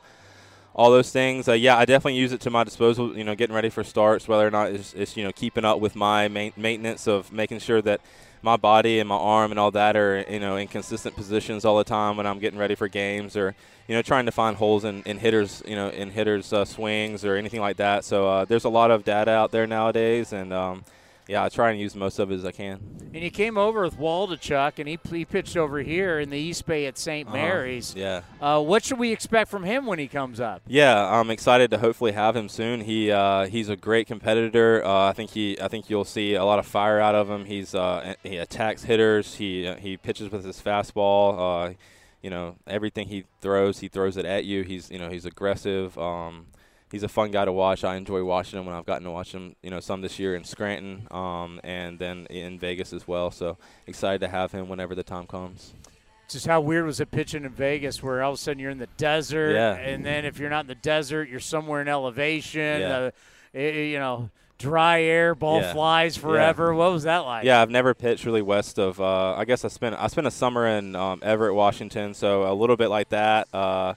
all those things. Uh, yeah, I definitely use it to my disposal. You know, getting ready for starts, whether or not it's, it's you know keeping up with my main, maintenance of making sure that my body and my arm and all that are you know in consistent positions all the time when I'm getting ready for games or you know trying to find holes in, in hitters you know in hitters uh, swings or anything like that. So uh, there's a lot of data out there nowadays, and um, yeah, I try and use most of it as I can. And you came over with Waldichuk, and he, he pitched over here in the East Bay at St. Uh-huh. Mary's. Yeah. Uh, what should we expect from him when he comes up? Yeah, I'm excited to hopefully have him soon. He uh, he's a great competitor. Uh, I think he I think you'll see a lot of fire out of him. He's uh, he attacks hitters. He uh, he pitches with his fastball. Uh, you know everything he throws, he throws it at you. He's you know he's aggressive. Um, he's a fun guy to watch. I enjoy watching him when I've gotten to watch him. You know some this year in Scranton, um, and then in Vegas as well. So excited to have him whenever the time comes. just how weird was it pitching in Vegas, where all of a sudden you're in the desert, Yeah. and then if you're not in the desert, you're somewhere in elevation. Yeah. Uh, you know, dry air, ball Yeah. flies Yeah. forever. What was that like? Yeah, I've never pitched really west of. Uh, I guess I spent I spent a summer in um, Everett, Washington, so a little bit like that. Uh,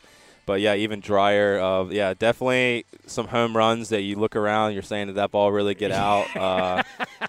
but yeah, even drier. Uh, yeah, definitely some home runs that you look around, you're saying, did that ball really get out? [laughs] uh,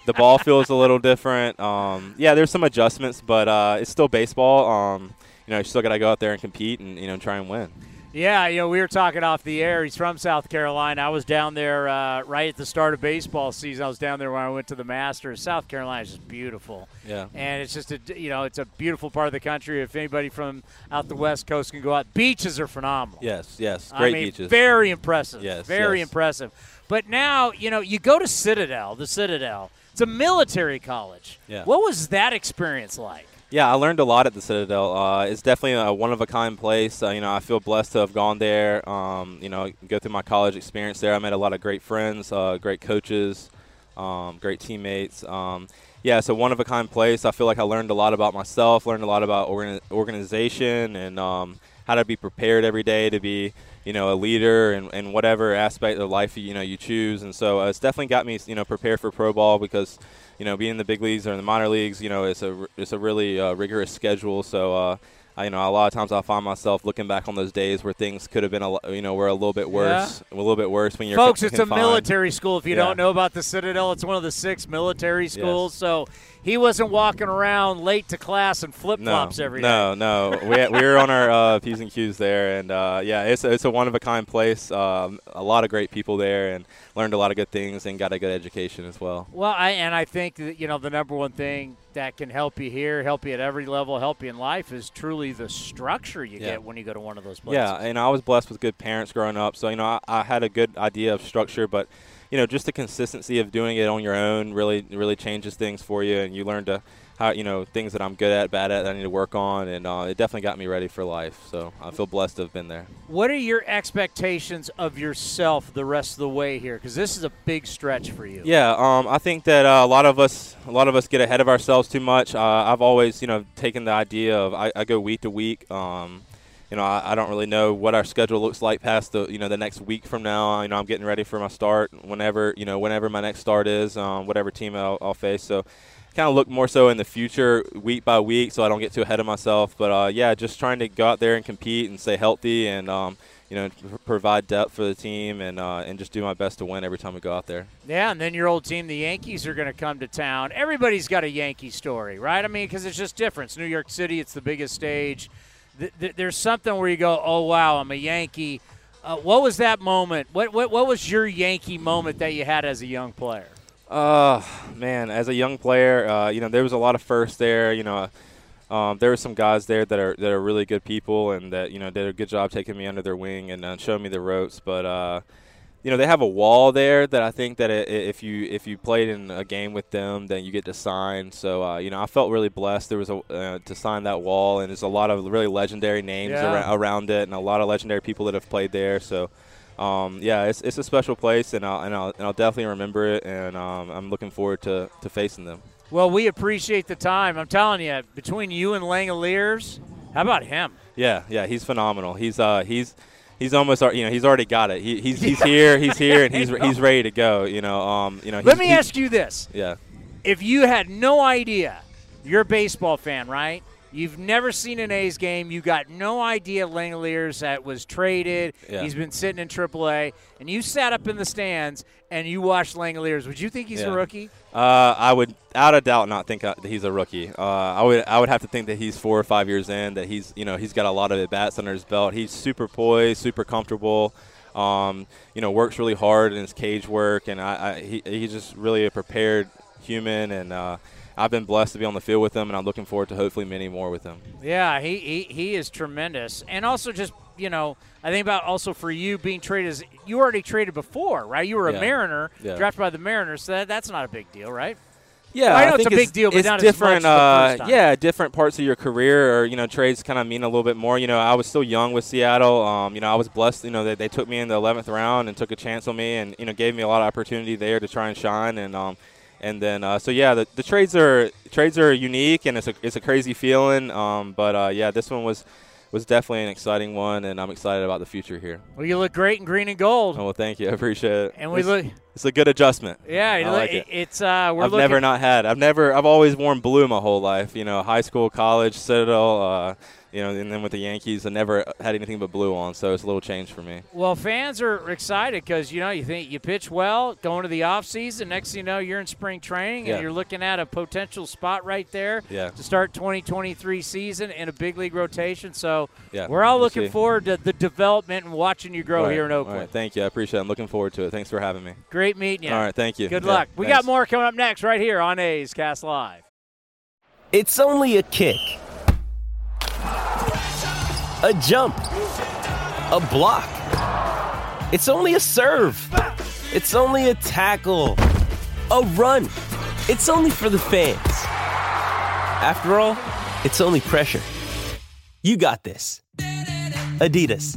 the ball feels a little different. Um, yeah, there's some adjustments, but uh, it's still baseball. Um, you know, you still got to go out there and compete and you know try and win. Yeah, you know, we were talking off the air. He's from South Carolina. I was down there uh, right at the start of baseball season. I was down there when I went to the Masters. South Carolina is just beautiful. Yeah. And it's just a you know it's a beautiful part of the country. If anybody from out the West Coast can go out, beaches are phenomenal. Yes, yes, great I mean, beaches. Very impressive. Yes, Very yes. impressive. But now, you know, you go to Citadel, the Citadel. It's a military college. Yeah. What was that experience like? Yeah, I learned a lot at the Citadel. Uh, it's definitely a one of a kind place. Uh, you know, I feel blessed to have gone there. Um, you know, go through my college experience there. I met a lot of great friends, uh, great coaches, um, great teammates. Um, yeah, it's a one of a kind place. I feel like I learned a lot about myself, learned a lot about organi- organization, and um, how to be prepared every day to be, you know, a leader in, in whatever aspect of life you know you choose. And so uh, it's definitely got me, you know, prepared for pro ball because you know, being in the big leagues or in the minor leagues, you know, it's a it's a really uh, rigorous schedule. So, uh, I, you know, a lot of times I find myself looking back on those days where things could have been, a, you know, were a little bit worse, a little bit worse when you're Folks, it's a military school. If you Yeah. don't know about the Citadel, it's one of the six military schools. So he wasn't walking around late to class in flip flops no, every day. no, no. we we were on our uh, p's and q's there, and uh, yeah, it's a, it's a one of a kind place. Um, a lot of great people there, and learned a lot of good things, and got a good education as well. Well, I and I think that you know the number one thing that can help you here, help you at every level, help you in life is truly the structure you Yeah. get when you go to one of those places. Yeah, and I was blessed with good parents growing up, so you know I, I had a good idea of structure, but you know just the consistency of doing it on your own really really changes things for you, and you learn to how you know things that I'm good at, bad at, that I need to work on, and uh, it definitely got me ready for life. So I feel blessed to have been there. What are your expectations of yourself the rest of the way here? Because this is a big stretch for you. Yeah, um, I think that uh, a lot of us, a lot of us get ahead of ourselves too much. Uh, I've always, you know, taken the idea of I, I go week to week. Um, you know, I, I don't really know what our schedule looks like past the, you know, the next week from now. You know, I'm getting ready for my start whenever, you know, whenever my next start is, um, whatever team I'll, I'll face. So, kind of look more so in the future, week by week, so I don't get too ahead of myself. But uh, yeah, just trying to go out there and compete and stay healthy and. Um, you know, pr- provide depth for the team and uh, and just do my best to win every time we go out there. Yeah, and then your old team, the Yankees, are going to come to town. Everybody's got a Yankee story, right? I mean, because it's just different. It's New York City, it's the biggest stage. Th- th- there's something where you go, oh, wow, I'm a Yankee. Uh, what was that moment? What, what, what was your Yankee moment that you had as a young player? Uh, man, as a young player, uh, you know, there was a lot of firsts there. You know, um, there were some guys there that are that are really good people and that you know did a good job taking me under their wing and uh, showing me the ropes. But uh, you know, they have a wall there that I think that if you if you played in a game with them, then you get to sign. So uh, you know, I felt really blessed. There was a uh, to sign that wall, and there's a lot of really legendary names Yeah. around, around it, and a lot of legendary people that have played there. So. Um, yeah, it's, it's a special place, and I'll, and, I'll, and I'll definitely remember it, and um, I'm looking forward to, to facing them. Well, we appreciate the time. I'm telling you, between you and Langeliers, how about him? Yeah, yeah, he's phenomenal. He's uh, he's he's almost you know he's already got it. He, he's he's here, he's here, and he's [laughs] he's ready to go. You know, um, you know. Let me ask you this. Yeah. if you had no idea, you're a baseball fan, right? You've never seen an A's game. You got no idea Langeliers that was traded. Yeah. He's been sitting in AAA, and you sat up in the stands and you watched Langeliers. Would you think he's a rookie? Uh, I would, out of doubt, not think uh, that he's a rookie. Uh, I would, I would have to think that he's four or five years in. That he's, you know, he's got a lot of at bats under his belt. He's super poised, super comfortable. Um, you know, works really hard in his cage work, and I, I he, he's just really a prepared human. And uh, I've been blessed to be on the field with him, and I'm looking forward to hopefully many more with him. Yeah, he, he, he is tremendous. And also just, you know, I think about also for you being traded as you already traded before, right? You were a Yeah. Mariner, Yeah. drafted by the Mariners, so that, that's not a big deal, right? Yeah, I know think it's a big deal, but it's not different. as much the uh, first time. yeah, different parts of your career, or you know, trades kind of mean a little bit more. You know, I was still young with Seattle. Um, you know, I was blessed. You know, that they took me in the 11th round and took a chance on me, and you know, gave me a lot of opportunity there to try and shine. And um, And then, uh, so yeah, the, the trades are trades are unique, and it's a it's a crazy feeling. Um, but uh, yeah, this one was was definitely an exciting one, and I'm excited about the future here. Well, you look great in green and gold. Oh, well, thank you. I appreciate it. And we it's, look. It's a good adjustment. Yeah, like it. it's uh, we're I've never not had. I've never. I've always worn blue my whole life. You know, high school, college, Citadel. Uh, you know, and then with the Yankees, I never had anything but blue on, so it's a little change for me. Well, fans are excited because you know you think you pitch well going to the off season. Next thing you know, you're in spring training Yeah. and you're looking at a potential spot right there Yeah. to start 2023 season in a big league rotation. So Yeah, we're all we'll looking see. forward to the development and watching you grow Right, here in Oakland. right, thank you. I appreciate it. I'm looking forward to it. Thanks for having me. Great meeting you. All right, thank you. Good Yeah, luck. We thanks. got more coming up next right here on A's Cast Live. It's only a kick, a jump, a block. It's only a serve. It's only a tackle, a run. It's only for the fans. After all, it's only pressure. You got this. Adidas.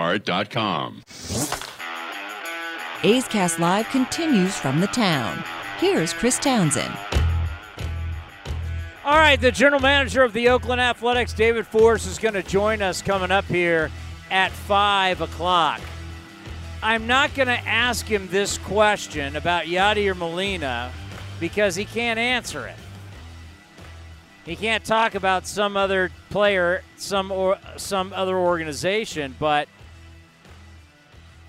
lastdivebar.com. A's Cast Live continues from the town. Here's Chris Townsend. All right, the general manager of the Oakland Athletics, David Forst, is going to join us coming up here at 5 o'clock. I'm not going to ask him this question about Yadier Molina because he can't answer it. He can't talk about some other player, some or some other organization, but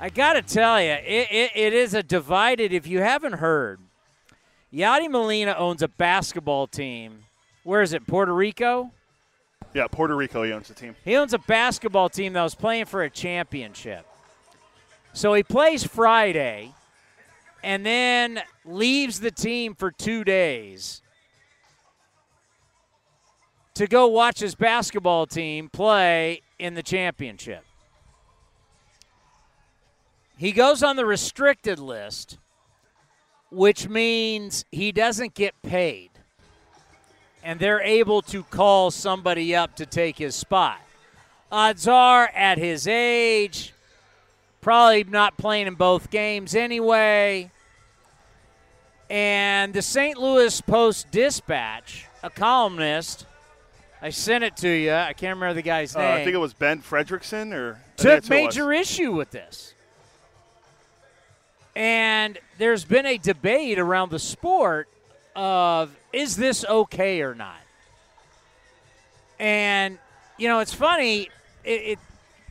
I got to tell you, it, it, it is a divided. If you haven't heard, Yadi Molina owns a basketball team. Where is it? Puerto Rico? Yeah, Puerto Rico he owns the team. He owns a basketball team that was playing for a championship. So he plays Friday and then leaves the team for two days to go watch his basketball team play in the championship. He goes on the restricted list, which means he doesn't get paid. And they're able to call somebody up to take his spot. Odds are, at his age, probably not playing in both games anyway. And the St. Louis Post Dispatch, a columnist, I sent it to you. I can't remember the guy's Uh, name. I think it was Ben Frederickson or took that's who it was. major issue with this. And there's been a debate around the sport of is this okay or not? And you know, it's funny. It, it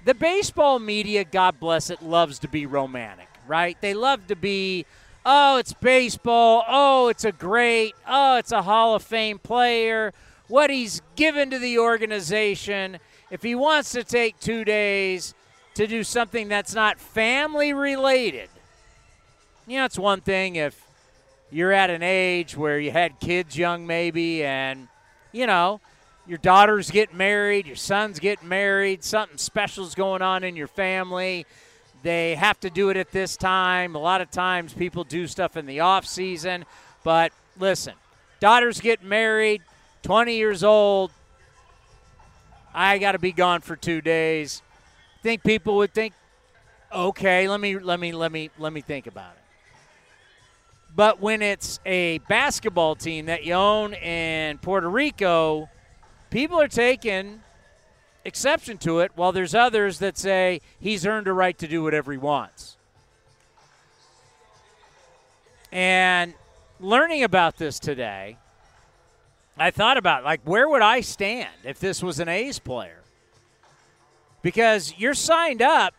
the baseball media, God bless it, loves to be romantic, right? They love to be, oh, it's baseball. Oh, it's a great. Oh, it's a Hall of Fame player. What he's given to the organization. If he wants to take two days to do something that's not family related, you know, it's one thing if you're at an age where you had kids young, maybe, and, you know, your daughter's getting married, your son's getting married, something special's going on in your family. They have to do it at this time. A lot of times people do stuff in the off season, but listen, daughter's getting married, 20 years old. I got to be gone for 2 days. Think people would think okay, let me let me let me let me think about it. But when it's a basketball team that you own in Puerto Rico, people are taking exception to it, while there's others that say he's earned a right to do whatever he wants. And learning about this today, I thought about like where would I stand if this was an A's player? Because you're signed up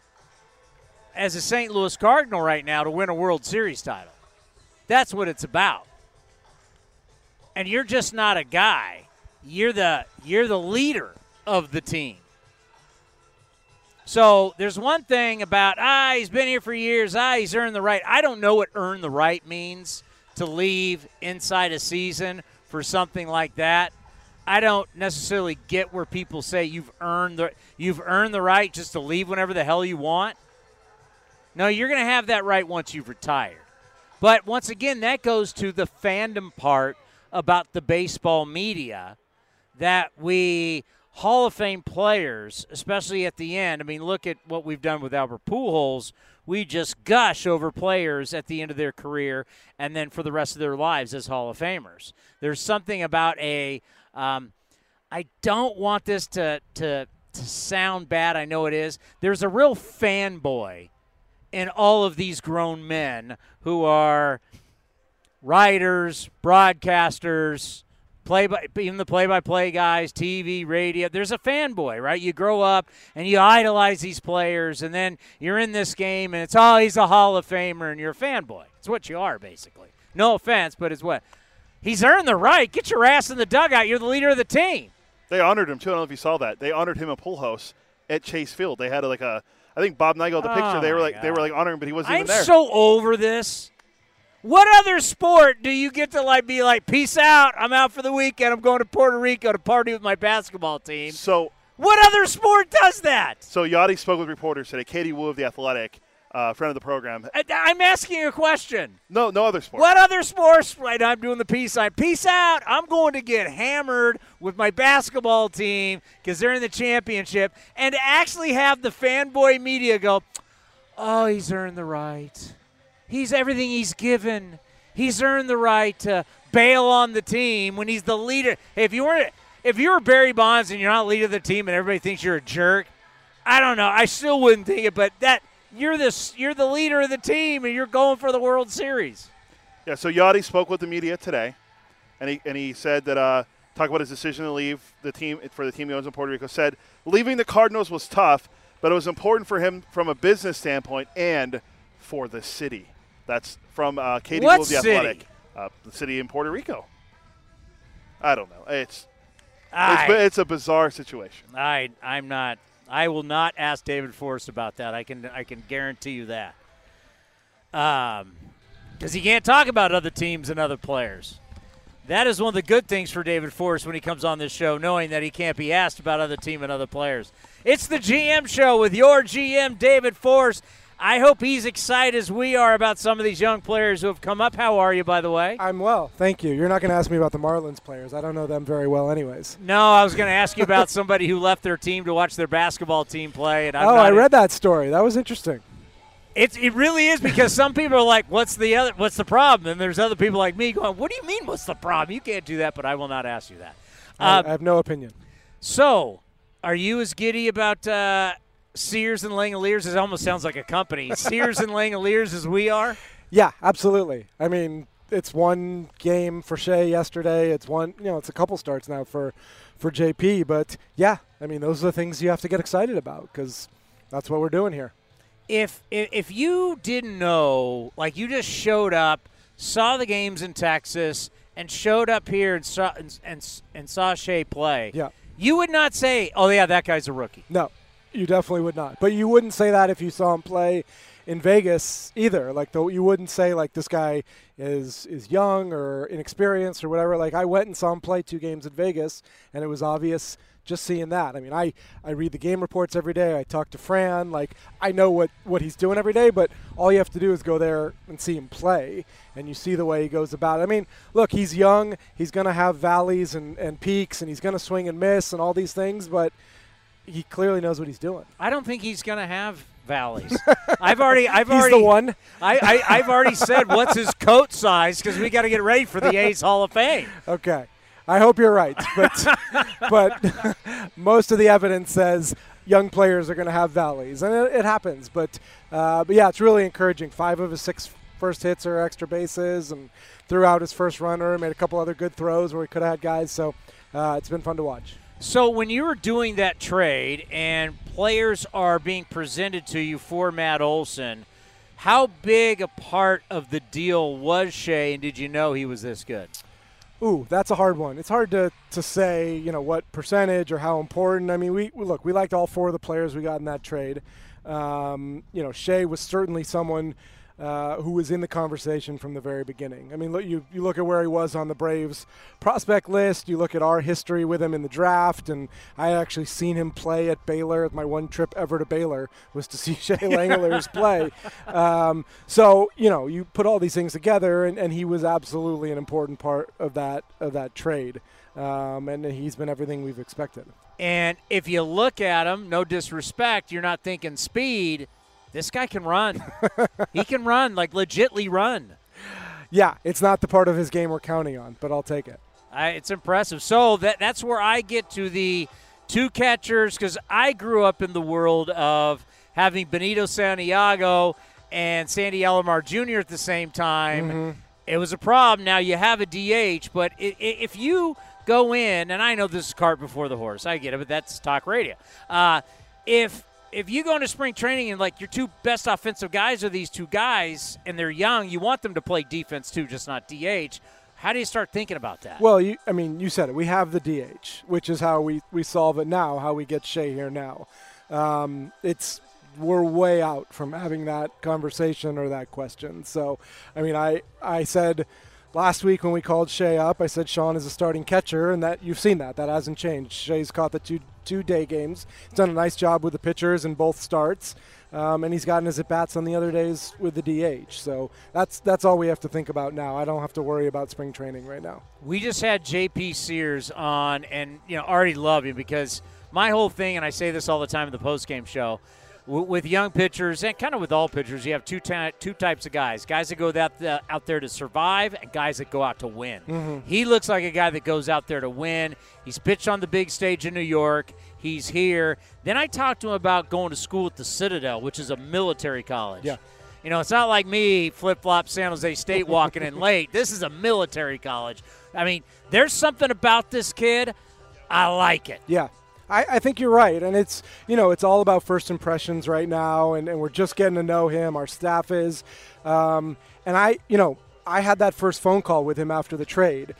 as a St. Louis Cardinal right now to win a World Series title. That's what it's about. And you're just not a guy. You're the you're the leader of the team. So there's one thing about ah he's been here for years ah he's earned the right. I don't know what earn the right means to leave inside a season for something like that. I don't necessarily get where people say you've earned the you've earned the right just to leave whenever the hell you want. No, you're going to have that right once you've retired. But once again, that goes to the fandom part about the baseball media that we Hall of Fame players, especially at the end. I mean, look at what we've done with Albert Pujols. We just gush over players at the end of their career and then for the rest of their lives as Hall of Famers. There's something about a. Um, I don't want this to, to to sound bad. I know it is. There's a real fanboy in all of these grown men who are writers, broadcasters, play by even the play-by-play guys, TV, radio. There's a fanboy, right? You grow up and you idolize these players, and then you're in this game, and it's oh, he's a Hall of Famer, and you're a fanboy. It's what you are, basically. No offense, but it's what he's earned the right. Get your ass in the dugout. You're the leader of the team. They honored him too. I don't know if you saw that. They honored him in Pujols at Chase Field. They had like a. I think Bob Nigel the Oh, picture. They oh, were like they were like honoring, but he wasn't I'm even there. so over this. What other sport do you get to like be like, peace out? I'm out for the weekend. I'm going to Puerto Rico to party with my basketball team. So what other sport does that? So Yadi spoke with reporters today. Katie Woo of the Athletic, uh, friend of the program. I, I'm asking you a question. No, no other sport. What other sports? Right, I'm doing the peace sign. Peace out. I'm going to get hammered with my basketball team because they're in the championship, and to actually have the fanboy media go, "Oh, he's earned the right. He's everything he's given. He's earned the right to bail on the team when he's the leader." Hey, if you weren't, if you were Barry Bonds and you're not leader of the team, and everybody thinks you're a jerk, I don't know. I still wouldn't think it, but that you're the you're the leader of the team, and you're going for the World Series. Yeah, so Yadi spoke with the media today, and he and he said that uh, talk about his decision to leave the team for the team he owns in Puerto Rico. Said leaving the Cardinals was tough, but it was important for him from a business standpoint and for the city. That's from uh, Katie What the city? Athletic, uh, the city in Puerto Rico. I don't know. It's I- it's, it's a bizarre situation. I I'm not. I will not ask David Forst about that. I can I can guarantee you that. Um, because he can't talk about other teams and other players. That is one of the good things for David Forst when he comes on this show, knowing that he can't be asked about other team and other players. It's the GM show with your GM David Forst. I hope he's excited as we are about some of these young players who have come up. How are you, by the way? I'm well, thank you. You're not going to ask me about the Marlins players. I don't know them very well, anyways. No, I was going to ask you about [laughs] somebody who left their team to watch their basketball team play. And I'm oh, I read that story. That was interesting. It's it really is because some people are like, "What's the other? What's the problem?" And there's other people like me going, "What do you mean? What's the problem? You can't do that." But I will not ask you that. I, Uh, I have no opinion. so, are you as giddy about uh, Sears and Langeliers? It almost sounds like a company. [laughs] Sears and Langeliers as we are. Yeah, absolutely. I mean, it's one game for Shea yesterday. It's one, you know, it's a couple starts now for for JP. But yeah, I mean, those are the things you have to get excited about because that's what we're doing here. If, if if you didn't know, like you just showed up, saw the games in Texas, and showed up here and saw and and, and saw Shea play, Yeah. you would not say, "Oh yeah, that guy's a rookie." No, you definitely would not. But you wouldn't say that if you saw him play in Vegas either. Like, though, you wouldn't say like this guy is is young or inexperienced or whatever. Like, I went and saw him play two games in Vegas, and it was obvious just seeing that. I mean, I I read the game reports every day. I talk to Fran. Like, I know what what he's doing every day. But all you have to do is go there and see him play, and you see the way he goes about it. I mean, look, he's young. He's going to have valleys and, and peaks, and he's going to swing and miss and all these things, but he clearly knows what he's doing. I don't think he's going to have valleys. [laughs] I've already, I've He's the already, one. I, I, I've already said what's his coat size because we got to get ready for the A's Hall of Fame. Okay. I hope you're right, but [laughs] but [laughs] most of the evidence says young players are going to have valleys, and it, it happens. But uh, but yeah, it's really encouraging. Five of his six first hits are extra bases, and threw out his first runner, made a couple other good throws where he could have had guys. So uh, it's been fun to watch. So when you were doing that trade and players are being presented to you for Matt Olson, how big a part of the deal was Shea, and did you know he was this good? Ooh, that's a hard one. It's hard to, to say, you know, what percentage or how important. I mean, we, look, we liked all four of the players we got in that trade. Um, you know, Shea was certainly someone uh, who was in the conversation from the very beginning. I mean, look, you, you look at where he was on the Braves prospect list, you look at our history with him in the draft, and I actually seen him play at Baylor. My one trip ever to Baylor was to [laughs] see Shea Langeliers play. [laughs] Um, so, you know, you put all these things together, and, and he was absolutely an important part of that, of that trade. Um, and he's been everything we've expected. And if you look at him, no disrespect, you're not thinking speed. This guy can run. [laughs] he can run, like legitly run. Yeah, it's not the part of his game we're counting on, but I'll take it. I, it's impressive. So that that's where I get to the two catchers because I grew up in the world of having Benito Santiago and Sandy Alomar Jr. at the same time. Mm-hmm. It was a problem. Now you have a DH, but i i if you go in, and I know this is cart before the horse, I get it, but that's talk radio. Uh, if if you go into spring training and like your two best offensive guys are these two guys and they're young, you want them to play defense too, just not DH. How do you start thinking about that? Well, you, I mean, you said it. We have the DH, which is how we, we solve it now, how we get Shea here now. Um, it's we're way out from having that conversation or that question. So, I mean, I I said last week when we called Shea up, I said Sean is a starting catcher, and that you've seen that. That hasn't changed. Shea's caught the two two day games. He's done a nice job with the pitchers in both starts, um, and he's gotten his at bats on the other days with the DH. So that's that's all we have to think about now. I don't have to worry about spring training right now. We just had JP Sears on, and you know, already love him because my whole thing, and I say this all the time in the post game show with young pitchers and kind of with all pitchers, you have two two types of guys: guys that go that uh, out there to survive, and guys that go out to win. Mm-hmm. He looks like a guy that goes out there to win. He's pitched on the big stage in New York. He's here. Then I talked to him about going to school at the Citadel, which is a military college. Yeah. You know, it's not like me flip flop San Jose State walking in [laughs] late. This is a military college. I mean, there's something about this kid. I like it. Yeah. I, I, think you're right. And it's, you know, it's all about first impressions right now. And, and we're just getting to know him. Our staff is. Um, and I, you know, I had that first phone call with him after the trade.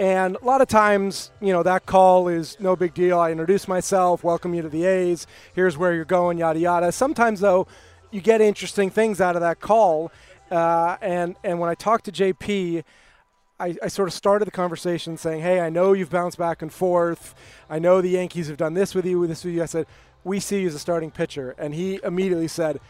And a lot of times, you know, that call is no big deal. I introduce myself, welcome you to the A's, here's where you're going, yada, yada. Sometimes, though, you get interesting things out of that call. Uh, and, and when I talked to JP, I, I, sort of started the conversation saying, "Hey, I know you've bounced back and forth. I know the Yankees have done this with you, this with you." I said, "We see you as a starting pitcher," and he immediately said,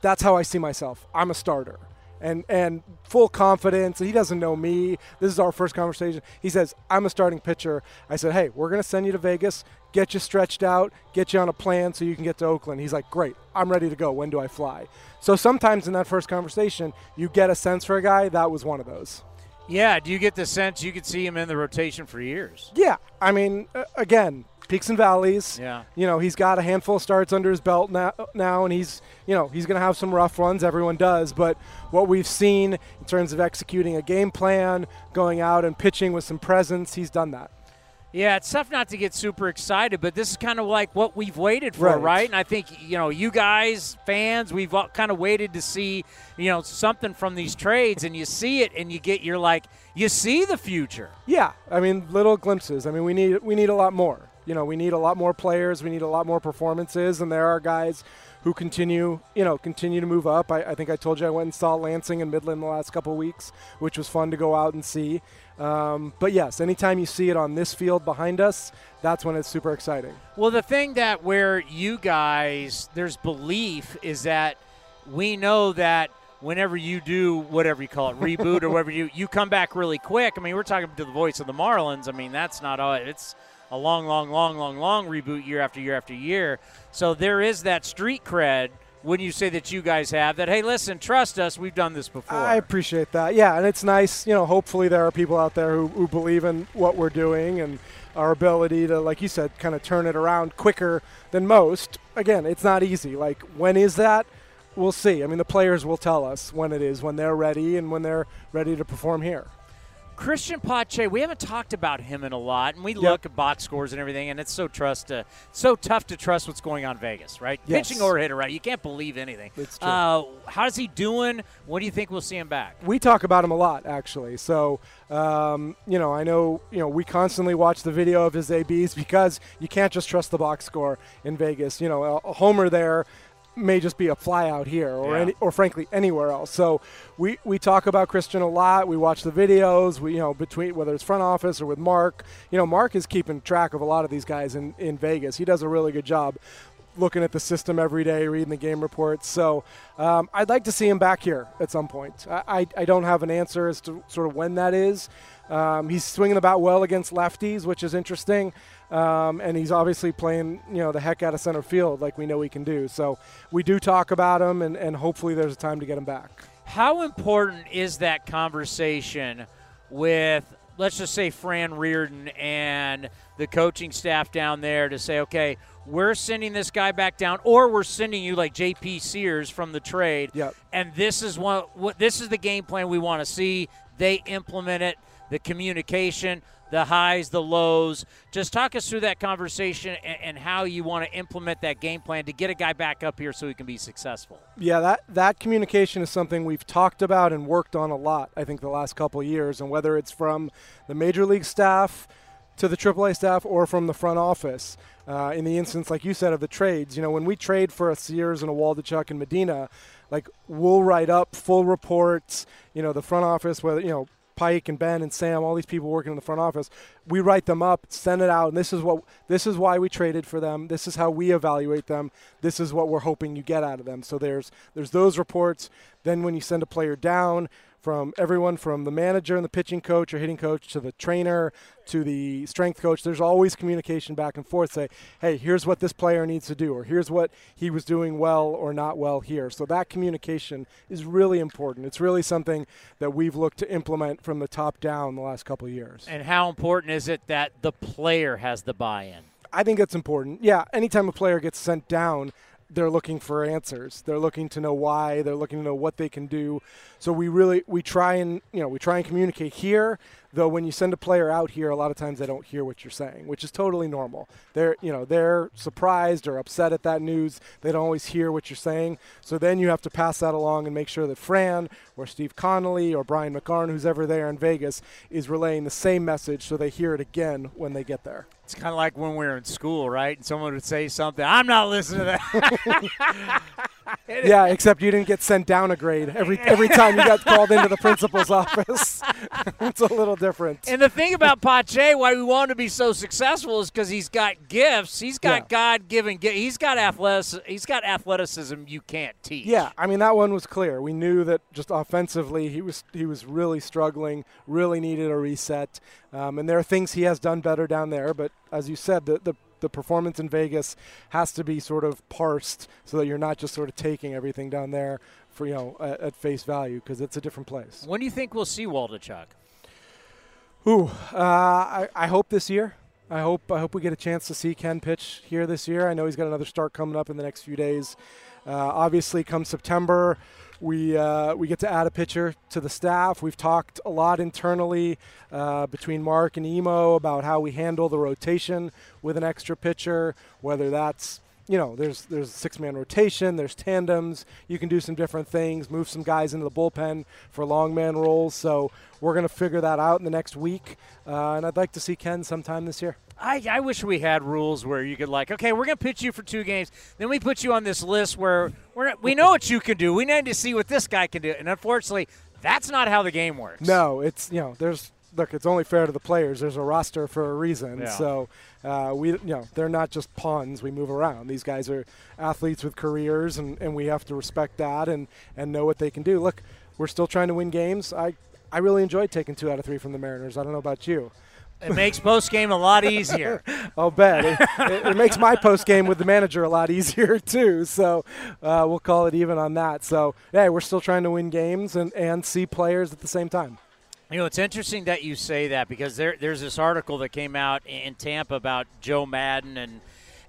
"That's how I see myself. I'm a starter." And and full confidence. He doesn't know me. This is our first conversation. He says, "I'm a starting pitcher." I said, "Hey, we're going to send you to Vegas, get you stretched out, get you on a plan so you can get to Oakland." He's like, "Great. I'm ready to go. When do I fly?" So sometimes in that first conversation, you get a sense for a guy. That was one of those. Yeah, do you get the sense you could see him in the rotation for years? Yeah, I mean, uh, again, peaks and valleys. Yeah. You know, he's got a handful of starts under his belt now, now and he's, you know, he's going to have some rough runs. Everyone does. But what we've seen in terms of executing a game plan, going out and pitching with some presence, he's done that. Yeah, it's tough not to get super excited, but this is kind of like what we've waited for, right? right? And I think you know, you guys, fans, we've kind of waited to see, you know, something from these trades, and you see it, and you get, you're like, you see the future. Yeah, I mean, little glimpses. I mean, we need we need a lot more. You know, we need a lot more players. We need a lot more performances, and there are guys who continue, you know, continue to move up. I, I think I told you I went and saw Lansing and Midland the last couple of weeks, which was fun to go out and see. Um, but yes, anytime you see it on this field behind us, that's when it's super exciting. Well, the thing that where you guys there's belief is that we know that whenever you do whatever you call it reboot or whatever you [laughs] you come back really quick. I mean, we're talking to the voice of the Marlins. I mean, that's not all. It's a long, long, long, long, long reboot year after year after year. So there is that street cred when you say that you guys have that hey listen trust us we've done this before. I appreciate that. Yeah and it's nice you know hopefully there are people out there who, who believe in what we're doing and our ability to like you said kind of turn it around quicker than most. Again it's not easy. Like when is that? We'll see. I mean the players will tell us when it is when they're ready and when they're ready to perform here Cristian Pache, we haven't talked about him in a lot, and we look at box scores and everything, and it's so trust to, so tough to trust what's going on in Vegas, right? Yes. Pitching or hitter, right? You can't believe anything. It's true. Uh, how's he doing? What do you think we'll see him back? we talk about him a lot actually so um, you know i know you know we constantly watch the video of his abs [laughs] because you can't just trust the box score in vegas you know a, a homer there may just be a fly out here or Yeah. any, or frankly anywhere else so we, we talk about christian a lot we watch the videos we you know between whether it's front office or with mark you know mark is keeping track of a lot of these guys in, in vegas he does a really good job looking at the system every day, reading the game reports. So um, I'd like to see him back here at some point. I, I, I don't have an answer as to sort of when that is. Um, he's swinging about well against lefties, which is interesting. Um, and he's obviously playing, you know, the heck out of center field like we know he can do. So we do talk about him, and, and hopefully there's a time to get him back. How important is that conversation with, let's just say, Fran Riordan and the coaching staff down there to say, okay, we're sending this guy back down, or we're sending you like J.P. Sears from the trade, Yep. and this is what, what this is the game plan we want to see. They implement it, the communication, the highs, the lows. Just talk us through that conversation and, and how you want to implement that game plan to get a guy back up here so he can be successful. Yeah, that, that communication is something we've talked about and worked on a lot, I think, the last couple years. And whether it's from the major league staff to the AAA staff or from the front office, uh, in the instance, like you said, of the trades, you know, when we trade for a Sears and a Waldichuk and Medina, like we'll write up full reports, you know, the front office, whether, you know, Pike and Ben and Sam, all these people working in the front office, we write them up, send it out, and this is what this is why we traded for them. This is how we evaluate them. This is what we're hoping you get out of them. So there's there's those reports. Then when you send a player down, from everyone from the manager and the pitching coach or hitting coach to the trainer to the strength coach. There's always communication back and forth. Say, hey, here's what this player needs to do, or here's what he was doing well or not well here. So that communication is really important. It's really something that we've looked to implement from the top down the last couple of years. And how important is it that the player has the buy-in? I think it's important. Yeah, anytime a player gets sent down, they're looking for answers. They're looking to know why. They're looking to know what they can do. So we really we try and you know we try and communicate here. Though when you send a player out here, a lot of times they don't hear what you're saying, which is totally normal. They're you know they're surprised or upset at that news. They don't always hear what you're saying. So then you have to pass that along and make sure that Fran or Steve Connelly or Brian McArn, who's ever there in Vegas, is relaying the same message so they hear it again when they get there. It's kind of like when we were in school, right? And someone would say something, I'm not listening to that. [laughs] [laughs] yeah, except you didn't get sent down a grade every every time you got called into the principal's office. [laughs] it's a little different. And the thing about Pache, why we want him to be so successful, is because he's got gifts. He's got Yeah. God-given. gi- He's got athleticism. He's got athleticism you can't teach. Yeah, I mean that one was clear. We knew that just offensively he was he was really struggling, really needed a reset. Um, and there are things he has done better down there, but as you said, the, the the performance in Vegas has to be sort of parsed so that you're not just sort of taking everything down there for you know at, at face value because it's a different place. When do you think we'll see Waldichuk? Ooh, uh, I, I hope this year. I hope I hope we get a chance to see Ken pitch here this year. I know he's got another start coming up in the next few days. Uh, obviously, come September, we uh, we get to add a pitcher to the staff. We've talked a lot internally uh, between Mark and Emo about how we handle the rotation with an extra pitcher, whether that's you know, there's there's six man rotation, there's tandems. You can do some different things, move some guys into the bullpen for long man roles. So we're going to figure that out in the next week, uh, and I'd like to see Ken sometime this year. I, I wish we had rules where you could like, okay, we're gonna pitch you for two games, then we put you on this list where we're we know what you can do. We need to see what this guy can do, and unfortunately, that's not how the game works. No, it's you know, there's look, it's only fair to the players. There's a roster for a reason. Yeah. So uh, we, you know, they're not just pawns. We move around. These guys are athletes with careers, and, and we have to respect that and and know what they can do. Look, we're still trying to win games. I I really enjoyed taking two out of three from the Mariners. I don't know about you. It makes post game a lot easier. [laughs] I'll bet it, it, it makes my post game with the manager a lot easier [laughs] too. So uh, we'll call it even on that. So hey, we're still trying to win games and, and see players at the same time. You know, it's interesting that you say that because there, there's this article that came out in Tampa about Joe Maddon, and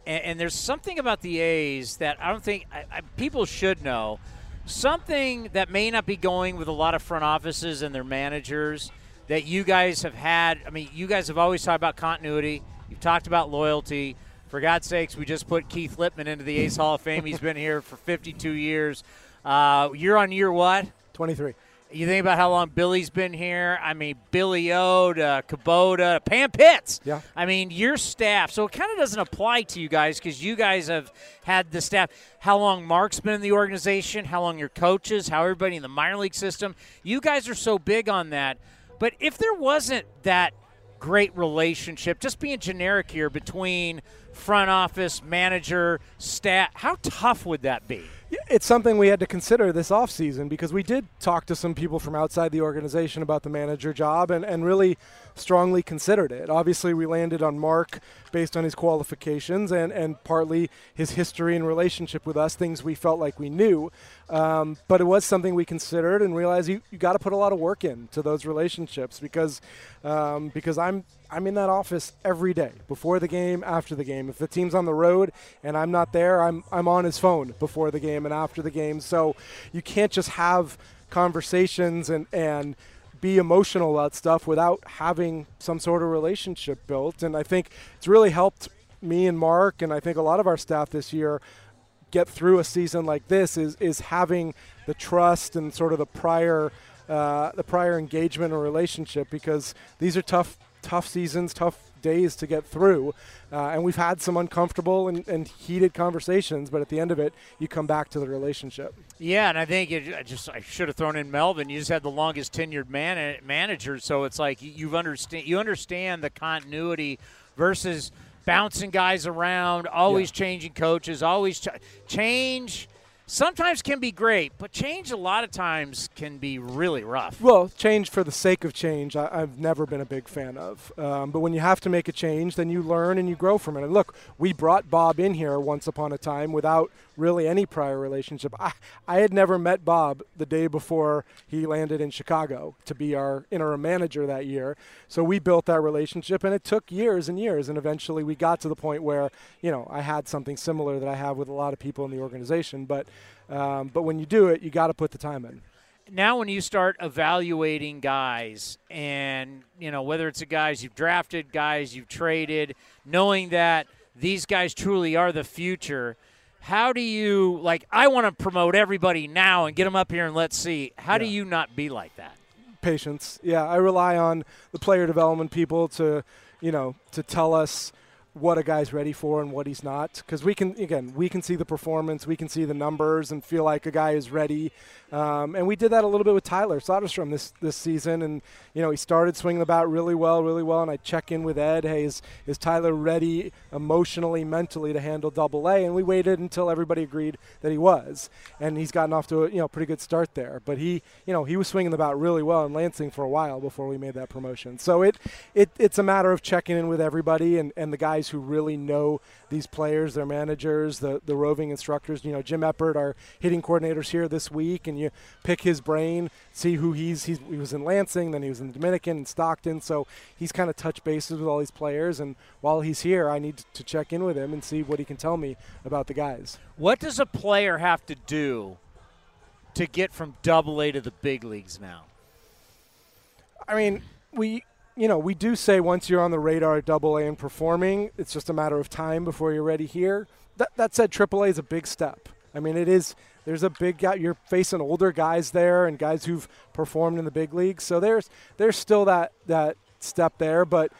and, and there's something about the A's that I don't think I, I, people should know. Something that may not be going with a lot of front offices and their managers. That you guys have had. I mean, you guys have always talked about continuity. You've talked about loyalty. For God's sakes, we just put Keith Lippman into the A's Hall of Fame. He's been here for 52 years. Uh, you're on year what? 23. You think about how long Billy's been here. I mean, Billy O to Kubota, Pam Pitts. Yeah. I mean, your staff. So it kind of doesn't apply to you guys because you guys have had the staff. How long Mark's been in the organization, how long your coaches, how everybody in the minor league system. You guys are so big on that. But if there wasn't that great relationship, just being generic here, between front office, manager, staff, how tough would that be? It's something we had to consider this offseason because we did talk to some people from outside the organization about the manager job and, and really strongly considered it. Obviously, we landed on Mark based on his qualifications and, and partly his history and relationship with us, things we felt like we knew. Um, but it was something we considered and realized you, you got to put a lot of work into those relationships because um, because I'm I'm in that office every day, before the game, after the game. If the team's on the road and I'm not there, I'm I'm on his phone before the game and after the game. So you can't just have conversations and and be emotional about stuff without having some sort of relationship built. And I think it's really helped me and Mark, and I think a lot of our staff this year get through a season like this is is having the trust and sort of the prior uh, the prior engagement or relationship because these are tough tough seasons, tough days to get through. Uh, and we've had some uncomfortable and, and, heated conversations, but at the end of it, you come back to the relationship. Yeah, and I think it, I just I should have thrown in Melvin. You just had the longest tenured man, manager, so it's like you've understand you understand the continuity versus bouncing guys around, always yeah. changing coaches, always ch- change sometimes can be great, but change a lot of times can be really rough. Well, change for the sake of change, I, have never been a big fan of. Um, but when you have to make a change, then you learn and you grow from it. And look, we brought Bob in here once upon a time without really any prior relationship. I, I had never met Bob the day before he landed in Chicago to be our interim manager that year. So we built that relationship, and it took years and years. And eventually we got to the point where, you know, I had something similar that I have with a lot of people in the organization. But, um, but when you do it, you got to put the time in. Now when you start evaluating guys and you know whether it's the guys you've drafted guys you've traded knowing that these guys truly are the future how do you like i want to promote everybody now and get them up here and let's see. How yeah. do you not be like that? Patience. Yeah i rely on the player development people to you know to tell us what a guy's ready for and what he's not. Because we can again we can see the performance we can see the numbers and feel like a guy is ready. Um, and we did that a little bit with Tyler Soderstrom this this season. And you know he started swinging the bat really well really well. And I check in with Ed hey is, is Tyler ready emotionally mentally to handle double A? And we waited until everybody agreed that he was. And he's gotten off to a you know pretty good start there. But he you know he was swinging the bat really well in Lansing for a while before we made that promotion. So it, it it's a matter of checking in with everybody and, and the guys guys who really know these players, their managers, the, the roving instructors. You know, Jim Eppard, our hitting coordinator's here this week, and you pick his brain, see who he's, he's he was in Lansing, then he was in the Dominican and Stockton, so he's kind of touched bases with all these players. And while he's here, I need to check in with him and see what he can tell me about the guys. What does a player have to do to get from Double A to the big leagues now? I mean, we you know, we do say once you're on the radar at Double A and performing, it's just a matter of time before you're ready here. That, that said, Triple A is a big step. I mean, it is. There's a big guy. You're facing older guys there and guys who've performed in the big leagues. So there's there's still that that step there. But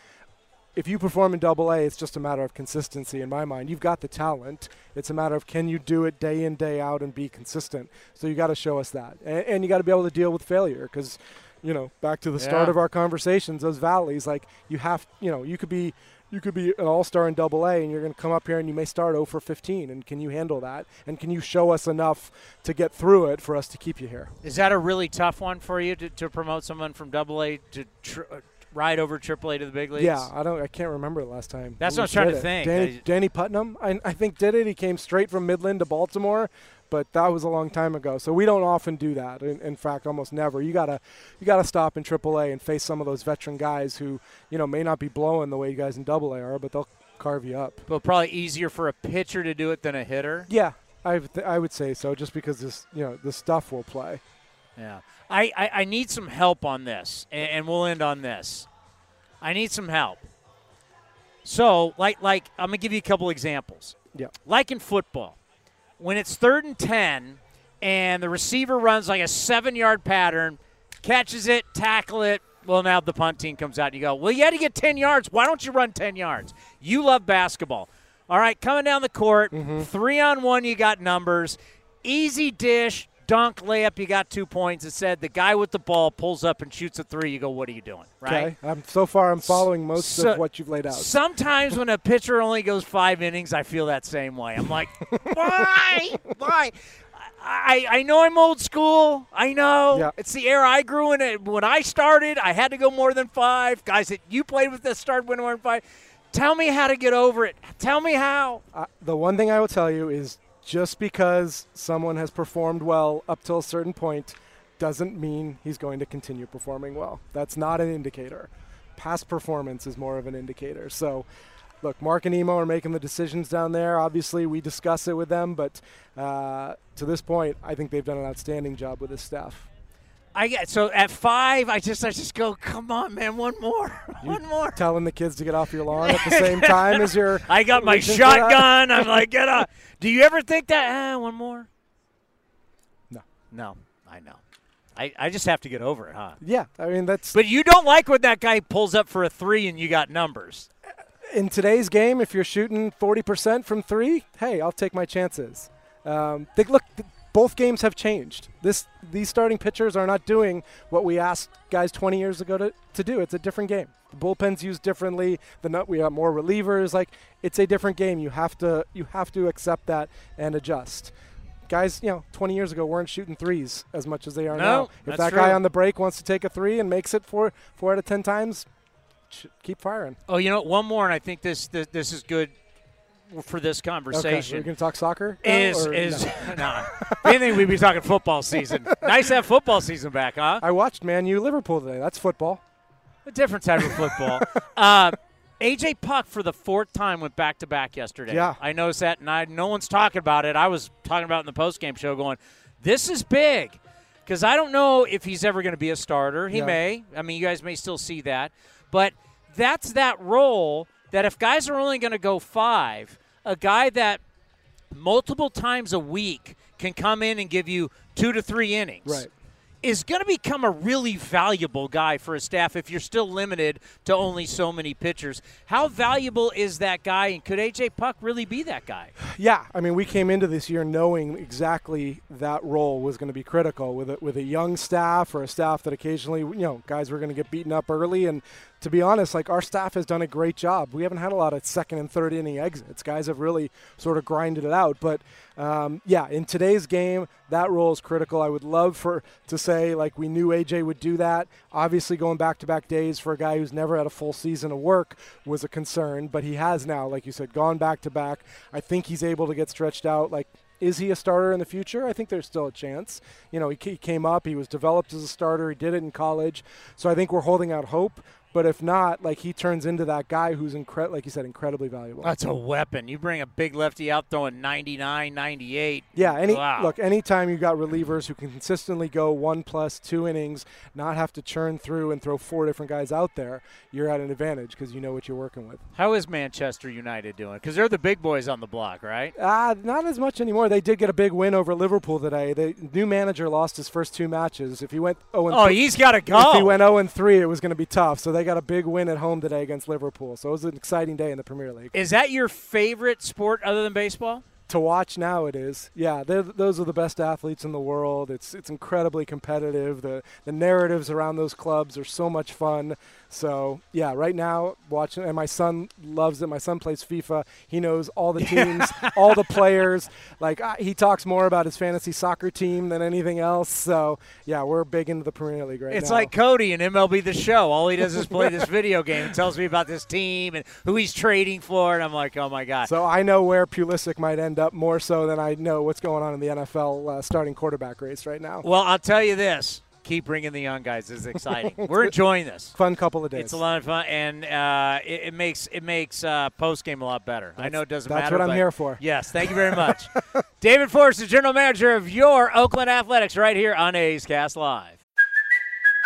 if you perform in Double A, it's just a matter of consistency in my mind. You've got the talent. It's a matter of can you do it day in day out and be consistent. So you got to show us that, and, and you got to be able to deal with failure because you know, back to the yeah. start of our conversations, those valleys, like you have, you know, you could be you could be an all-star in double A and you're going to come up here and you may start 0 for 15 and can you handle that? And can you show us enough to get through it for us to keep you here? Is that a really tough one for you to, to promote someone from double A to tr- uh, ride over triple A to the big leagues? Yeah i don't i can't remember the last time that's what I'm trying to it. think. Danny, danny putnam I, I think did it. He came straight from midland to baltimore but that was a long time ago. So we don't often do that. In, in, fact, almost never. You gotta you gotta stop in AAA and face some of those veteran guys who you know may not be blowing the way you guys in AA are, but they'll carve you up. But probably easier for a pitcher to do it than a hitter. Yeah, I th- I would say so, just because this you know the stuff will play. Yeah. I, I, I need some help on this, and, and we'll end on this. I need some help. So, like, like I'm gonna give you a couple examples. Yeah. Like in football, when it's third and ten, and the receiver runs like a seven-yard pattern, catches it, tackle it. Well, now the punt team comes out and you go, well, you had to get 10 yards. Why don't you run 10 yards? You love basketball. All right, coming down the court, mm-hmm. three on one, you got numbers. Easy dish, dunk, layup, you got two points. It said the guy with the ball pulls up and shoots a three. You go, what are you doing? Right? Okay. I'm so far. I'm following most So- of what you've laid out. Sometimes when a pitcher only goes five innings, I feel that same way. I'm like, [laughs] why? Why? I, I know I'm old school. I know. Yeah. It's the era I grew in. It. When I started, I had to go more than five. Guys that you played with that started winning more than five. Tell me how to get over it. Tell me how. Uh, the one thing I will tell you is just because someone has performed well up till a certain point doesn't mean he's going to continue performing well. That's not an indicator. Past performance is more of an indicator. So, look, Mark and Emo are making the decisions down there. Obviously, we discuss it with them, but uh, to this point, I think they've done an outstanding job with this staff. I get so at five. I just I just go. Come on, man. One more. [laughs] one more. Telling the kids to get off your lawn at the [laughs] same time as you're. I got my reaching for that? shotgun. I'm like, get up. [laughs] Do you ever think that? Ah, one more. No. No, I know. I, I just have to get over it, huh? Yeah, I mean that's. But you don't like when that guy pulls up for a three and you got numbers. in today's game, if you're shooting 40% from three, hey, I'll take my chances. Um, they, look, both games have changed. This these starting pitchers are not doing what we asked guys 20 years ago to, to do. It's a different game. The bullpen's used differently. The nut we have more relievers. Like it's a different game. You have to you have to accept that and adjust. Guys, you know, 20 years ago weren't shooting threes as much as they are No, now. If that guy true. on the break wants to take a three and makes it four four out of 10 times, keep firing. Oh, you know, one more, and I think this this, this is good for this Okay, conversation. we're going to talk soccer. now, is or is no? [laughs] nah. Anything, we'd be talking football season. nice to have football season back, huh? I watched Man U Liverpool today. That's football. A different type of football. [laughs] uh, AJ Puk for the fourth time went back to back yesterday. Yeah. I noticed that, and I no one's talking about it. I was talking about it in the post game show, going, "This is big," because I don't know if he's ever going to be a starter. He Yeah. may. I mean, you guys may still see that, but that's that role that if guys are only going to go five, a guy that multiple times a week can come in and give you two to three innings Right. is going to become a really valuable guy for a staff if you're still limited to only so many pitchers. How valuable is that guy, and could AJ Puk really be that guy? Yeah, I mean, we came into this year knowing exactly that role was going to be critical with a, with a young staff or a staff that occasionally, you know, guys were going to get beaten up early. And to be honest, like our staff has done a great job. We haven't had a lot of second and third inning exits. Guys have really sort of grinded it out. But um, yeah, in today's game, that role is critical. I would love for to say like we knew AJ would do that. Obviously, going back to back days for a guy who's never had a full season of work was a concern, but he has now, like you said, gone back to back. I think he's able to get stretched out. Like, is he a starter in the future? I think there's still a chance. You know, he, he came up, he was developed as a starter, he did it in college, so I think we're holding out hope. But if not, like he turns into that guy who's incre- like you said, incredibly valuable. That's a weapon. You bring a big lefty out throwing 99, 98. Yeah, any wow. look, anytime you've got relievers who can consistently go one plus two innings, not have to churn through and throw four different guys out there, you're at an advantage because you know what you're working with. How is Manchester United doing? Because they're the big boys on the block, right? Uh, not as much anymore. They did get a big win over Liverpool today. The new manager lost his first two matches. If he went 0 Oh, he's gotta go. If he went 0 and 3, it was going to be tough. So they got a big win at home today against Liverpool. So it was an exciting day in the Premier League. Is that your favorite sport other than baseball? To watch now it is yeah those are the best athletes in the world. It's it's incredibly competitive. The the narratives around those clubs are so much fun. So yeah right now watching and my son loves it. My son plays fifa. He knows all the [laughs] teams all the players. Like uh, he talks more about his fantasy soccer team than anything else. So yeah we're big into the premier league right It's now. It's like Cody in MLB The Show. All he does is play this video game and tells me about this team and who he's trading for, and I'm like, oh my god. so I know where Pulisic might end up more so than I know what's going on in the NFL uh, starting quarterback race right now. Well, I'll tell you this. keep bringing the young guys. This is exciting. [laughs] We're enjoying this. Fun couple of days. It's a lot of fun, and uh, it, it makes it makes uh, post game a lot better. I know it doesn't that's matter. That's what I'm here for. Yes, thank you very [laughs] much, David Forst, the general manager of your Oakland Athletics, right here on A's Cast Live.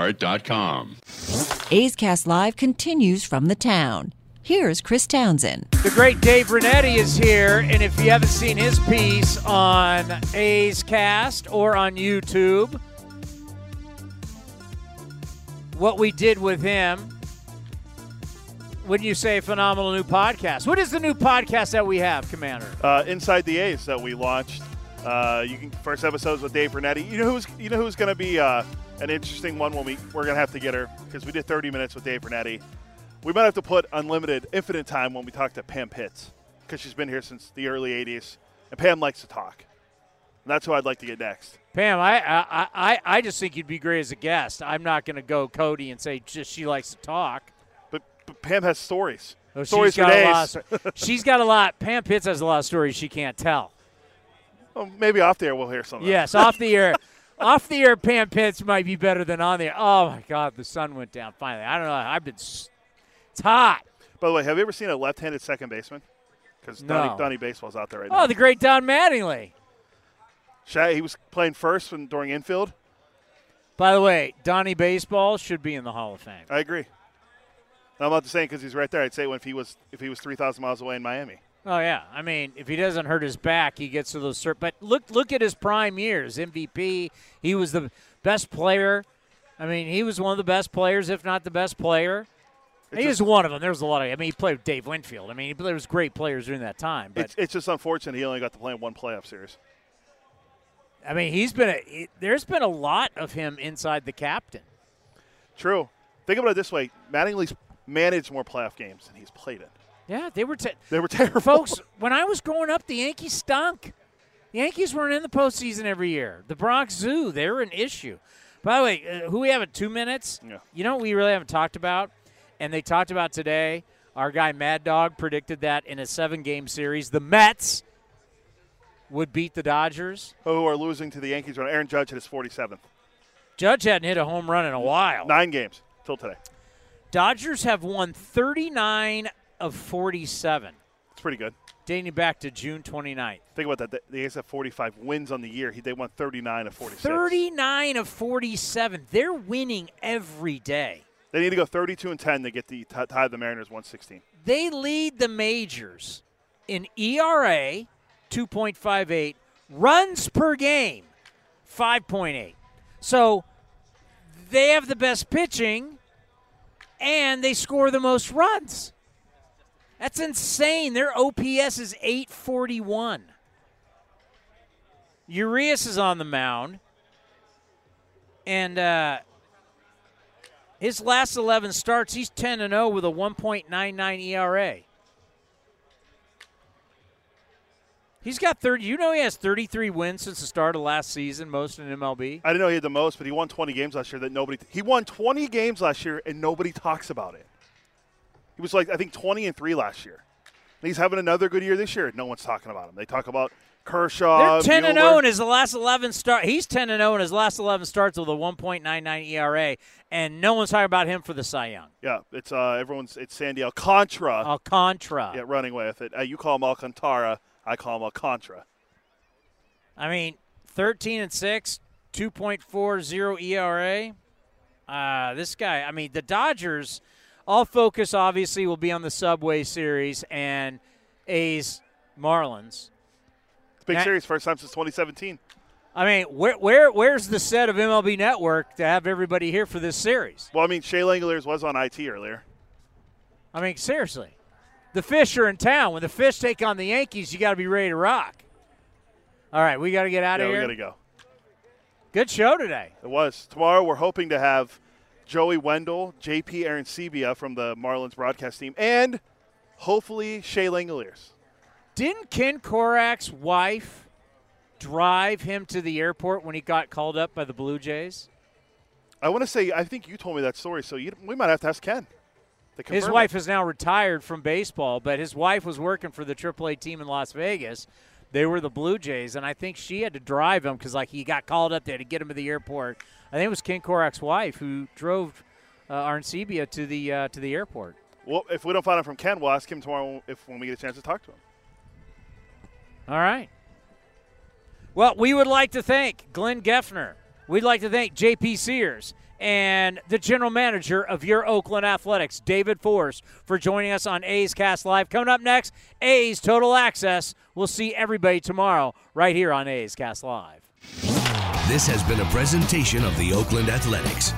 lastdivebar.com. A's Cast Live continues from the town. Here's Chris Townsend. The great Dave Rinetti is here, and if you haven't seen his piece on A's Cast or on YouTube, what we did with him, wouldn't you say phenomenal new podcast? What is the new podcast that we have, Commander? Uh, Inside the A's that we launched. Uh, you can first episodes with Dave Bernetti. You know who's you know who's going to be uh, an interesting one when we we're going to have to get her because we did 30 minutes with Dave Bernetti. We might have to put unlimited, infinite time when we talk to Pam Pitts because she's been here since the early 80s, and Pam likes to talk. And that's who I'd like to get next. Pam, I, I, I, I just think you'd be great as a guest. I'm not going to go Cody and say just she likes to talk. But, but Pam has stories. Oh, stories she's got days. a lot. Of, [laughs] she's got a lot. Pam Pitts has a lot of stories she can't tell. Well, maybe off the air we'll hear something. Yes, off the air. [laughs] off the air, Pam Pitts might be better than on there. Oh my God, the sun went down finally. I don't know. I've been. It's hot. By the way, have you ever seen a left-handed second baseman? Because No. Donnie, Donnie Baseball's out there right oh, now. Oh, the great Don Mattingly. He was playing first when, during infield. By the way, Donnie Baseball should be in the Hall of Fame. I agree. I'm not saying because he's right there. I'd say if he was if he was 3,000 miles away in Miami. Oh yeah, I mean, if he doesn't hurt his back, he gets to those. Cert- but look, look at his prime years. MVP. He was the best player. I mean, he was one of the best players, if not the best player. It's he was just- one of them. There was a lot of. I mean, he played with Dave Winfield. I mean, there was great players during that time. But It's, it's just unfortunate he only got to play in one playoff series. I mean, he's been. A, he- there's been a lot of him inside the captain. True. Think about it this way: Mattingly's managed more playoff games than he's played in. Yeah, they were. Te- They were terrible, folks. When I was growing up, the Yankees stunk. The Yankees weren't in the postseason every year. The Bronx Zoo, they were an issue. By the way, uh, who we have in two minutes? Yeah. You know what we really haven't talked about, and they talked about today. Our guy Mad Dog predicted that in a seven-game series, the Mets would beat the Dodgers. Who are losing to the Yankees? When Aaron Judge hit his 47th. Judge hadn't hit a home run in a while. Nine games till today. Dodgers have won 39 of 47, It's pretty good. dating back to June 29th. Think about that. The- The A's have 45 wins on the year. They won 39 of 46. 39 of 47. They're winning every day. They need to go 32 and 10 to get the tie the Mariners 116. They lead the majors in ERA 2.58, runs per game 5.8. So they have the best pitching and they score the most runs. That's insane. Their OPS is 841. Urias is on the mound. And uh, his last 11 starts, he's 10 and 0 with a 1.99 ERA. He's got 30. You know he has 33 wins since the start of last season, most in MLB. I didn't know he had the most, but he won 20 games last year that nobody. He won 20 games last year and nobody talks about it. He was like I think 20 and three last year. And he's having another good year this year. No one's talking about him. They talk about Kershaw. They're 10 and Buehler. 0 in his last 11 start. He's 10 and 0 in his last 11 starts with a 1.99 ERA, and no one's talking about him for the Cy Young. Yeah, it's uh, everyone's. It's Sandy Alcantara. Alcantara. Yeah, running with it. Uh, you call him Alcantara. I call him Alcantara. I mean, 13 and 6, 2.40 ERA. Uh, this guy, I mean, the Dodgers, all focus obviously will be on the Subway Series and A's Marlins. It's big Now- series, first time since 2017. I mean, where where where's the set of MLB Network to have everybody here for this series? Well, I mean, Shea Langeliers was on IT earlier. I mean, seriously, the Fish are in town. When the Fish take on the Yankees, you got to be ready to rock. All right, we got to get out yeah, of we gotta go. Good show today. It was tomorrow. We're hoping to have Joey Wendle, JP Arencibia from the Marlins broadcast team, and hopefully Shea Langeliers. Didn't Ken Korach's wife drive him to the airport when he got called up by the Blue Jays? I want to say, I think you told me that story, so you, we might have to ask Ken. to His wife it. is now retired from baseball, but his wife was working for the AAA team in Las Vegas. They were the Blue Jays, and I think she had to drive him because, like, he got called up there to get him to the airport. I think it was Ken Korach's wife who drove uh, Arencibia to the uh, to the airport. Well, if we don't find out from Ken, we'll ask him tomorrow if when we get a chance to talk to him. All right. Well, we would like to thank Glenn Geffner. We'd like to thank JP Sears and the general manager of your Oakland Athletics, David Forst, for joining us on A's Cast Live. Coming up next, A's Total Access. We'll see everybody tomorrow right here on A's Cast Live. This has been a presentation of the Oakland Athletics.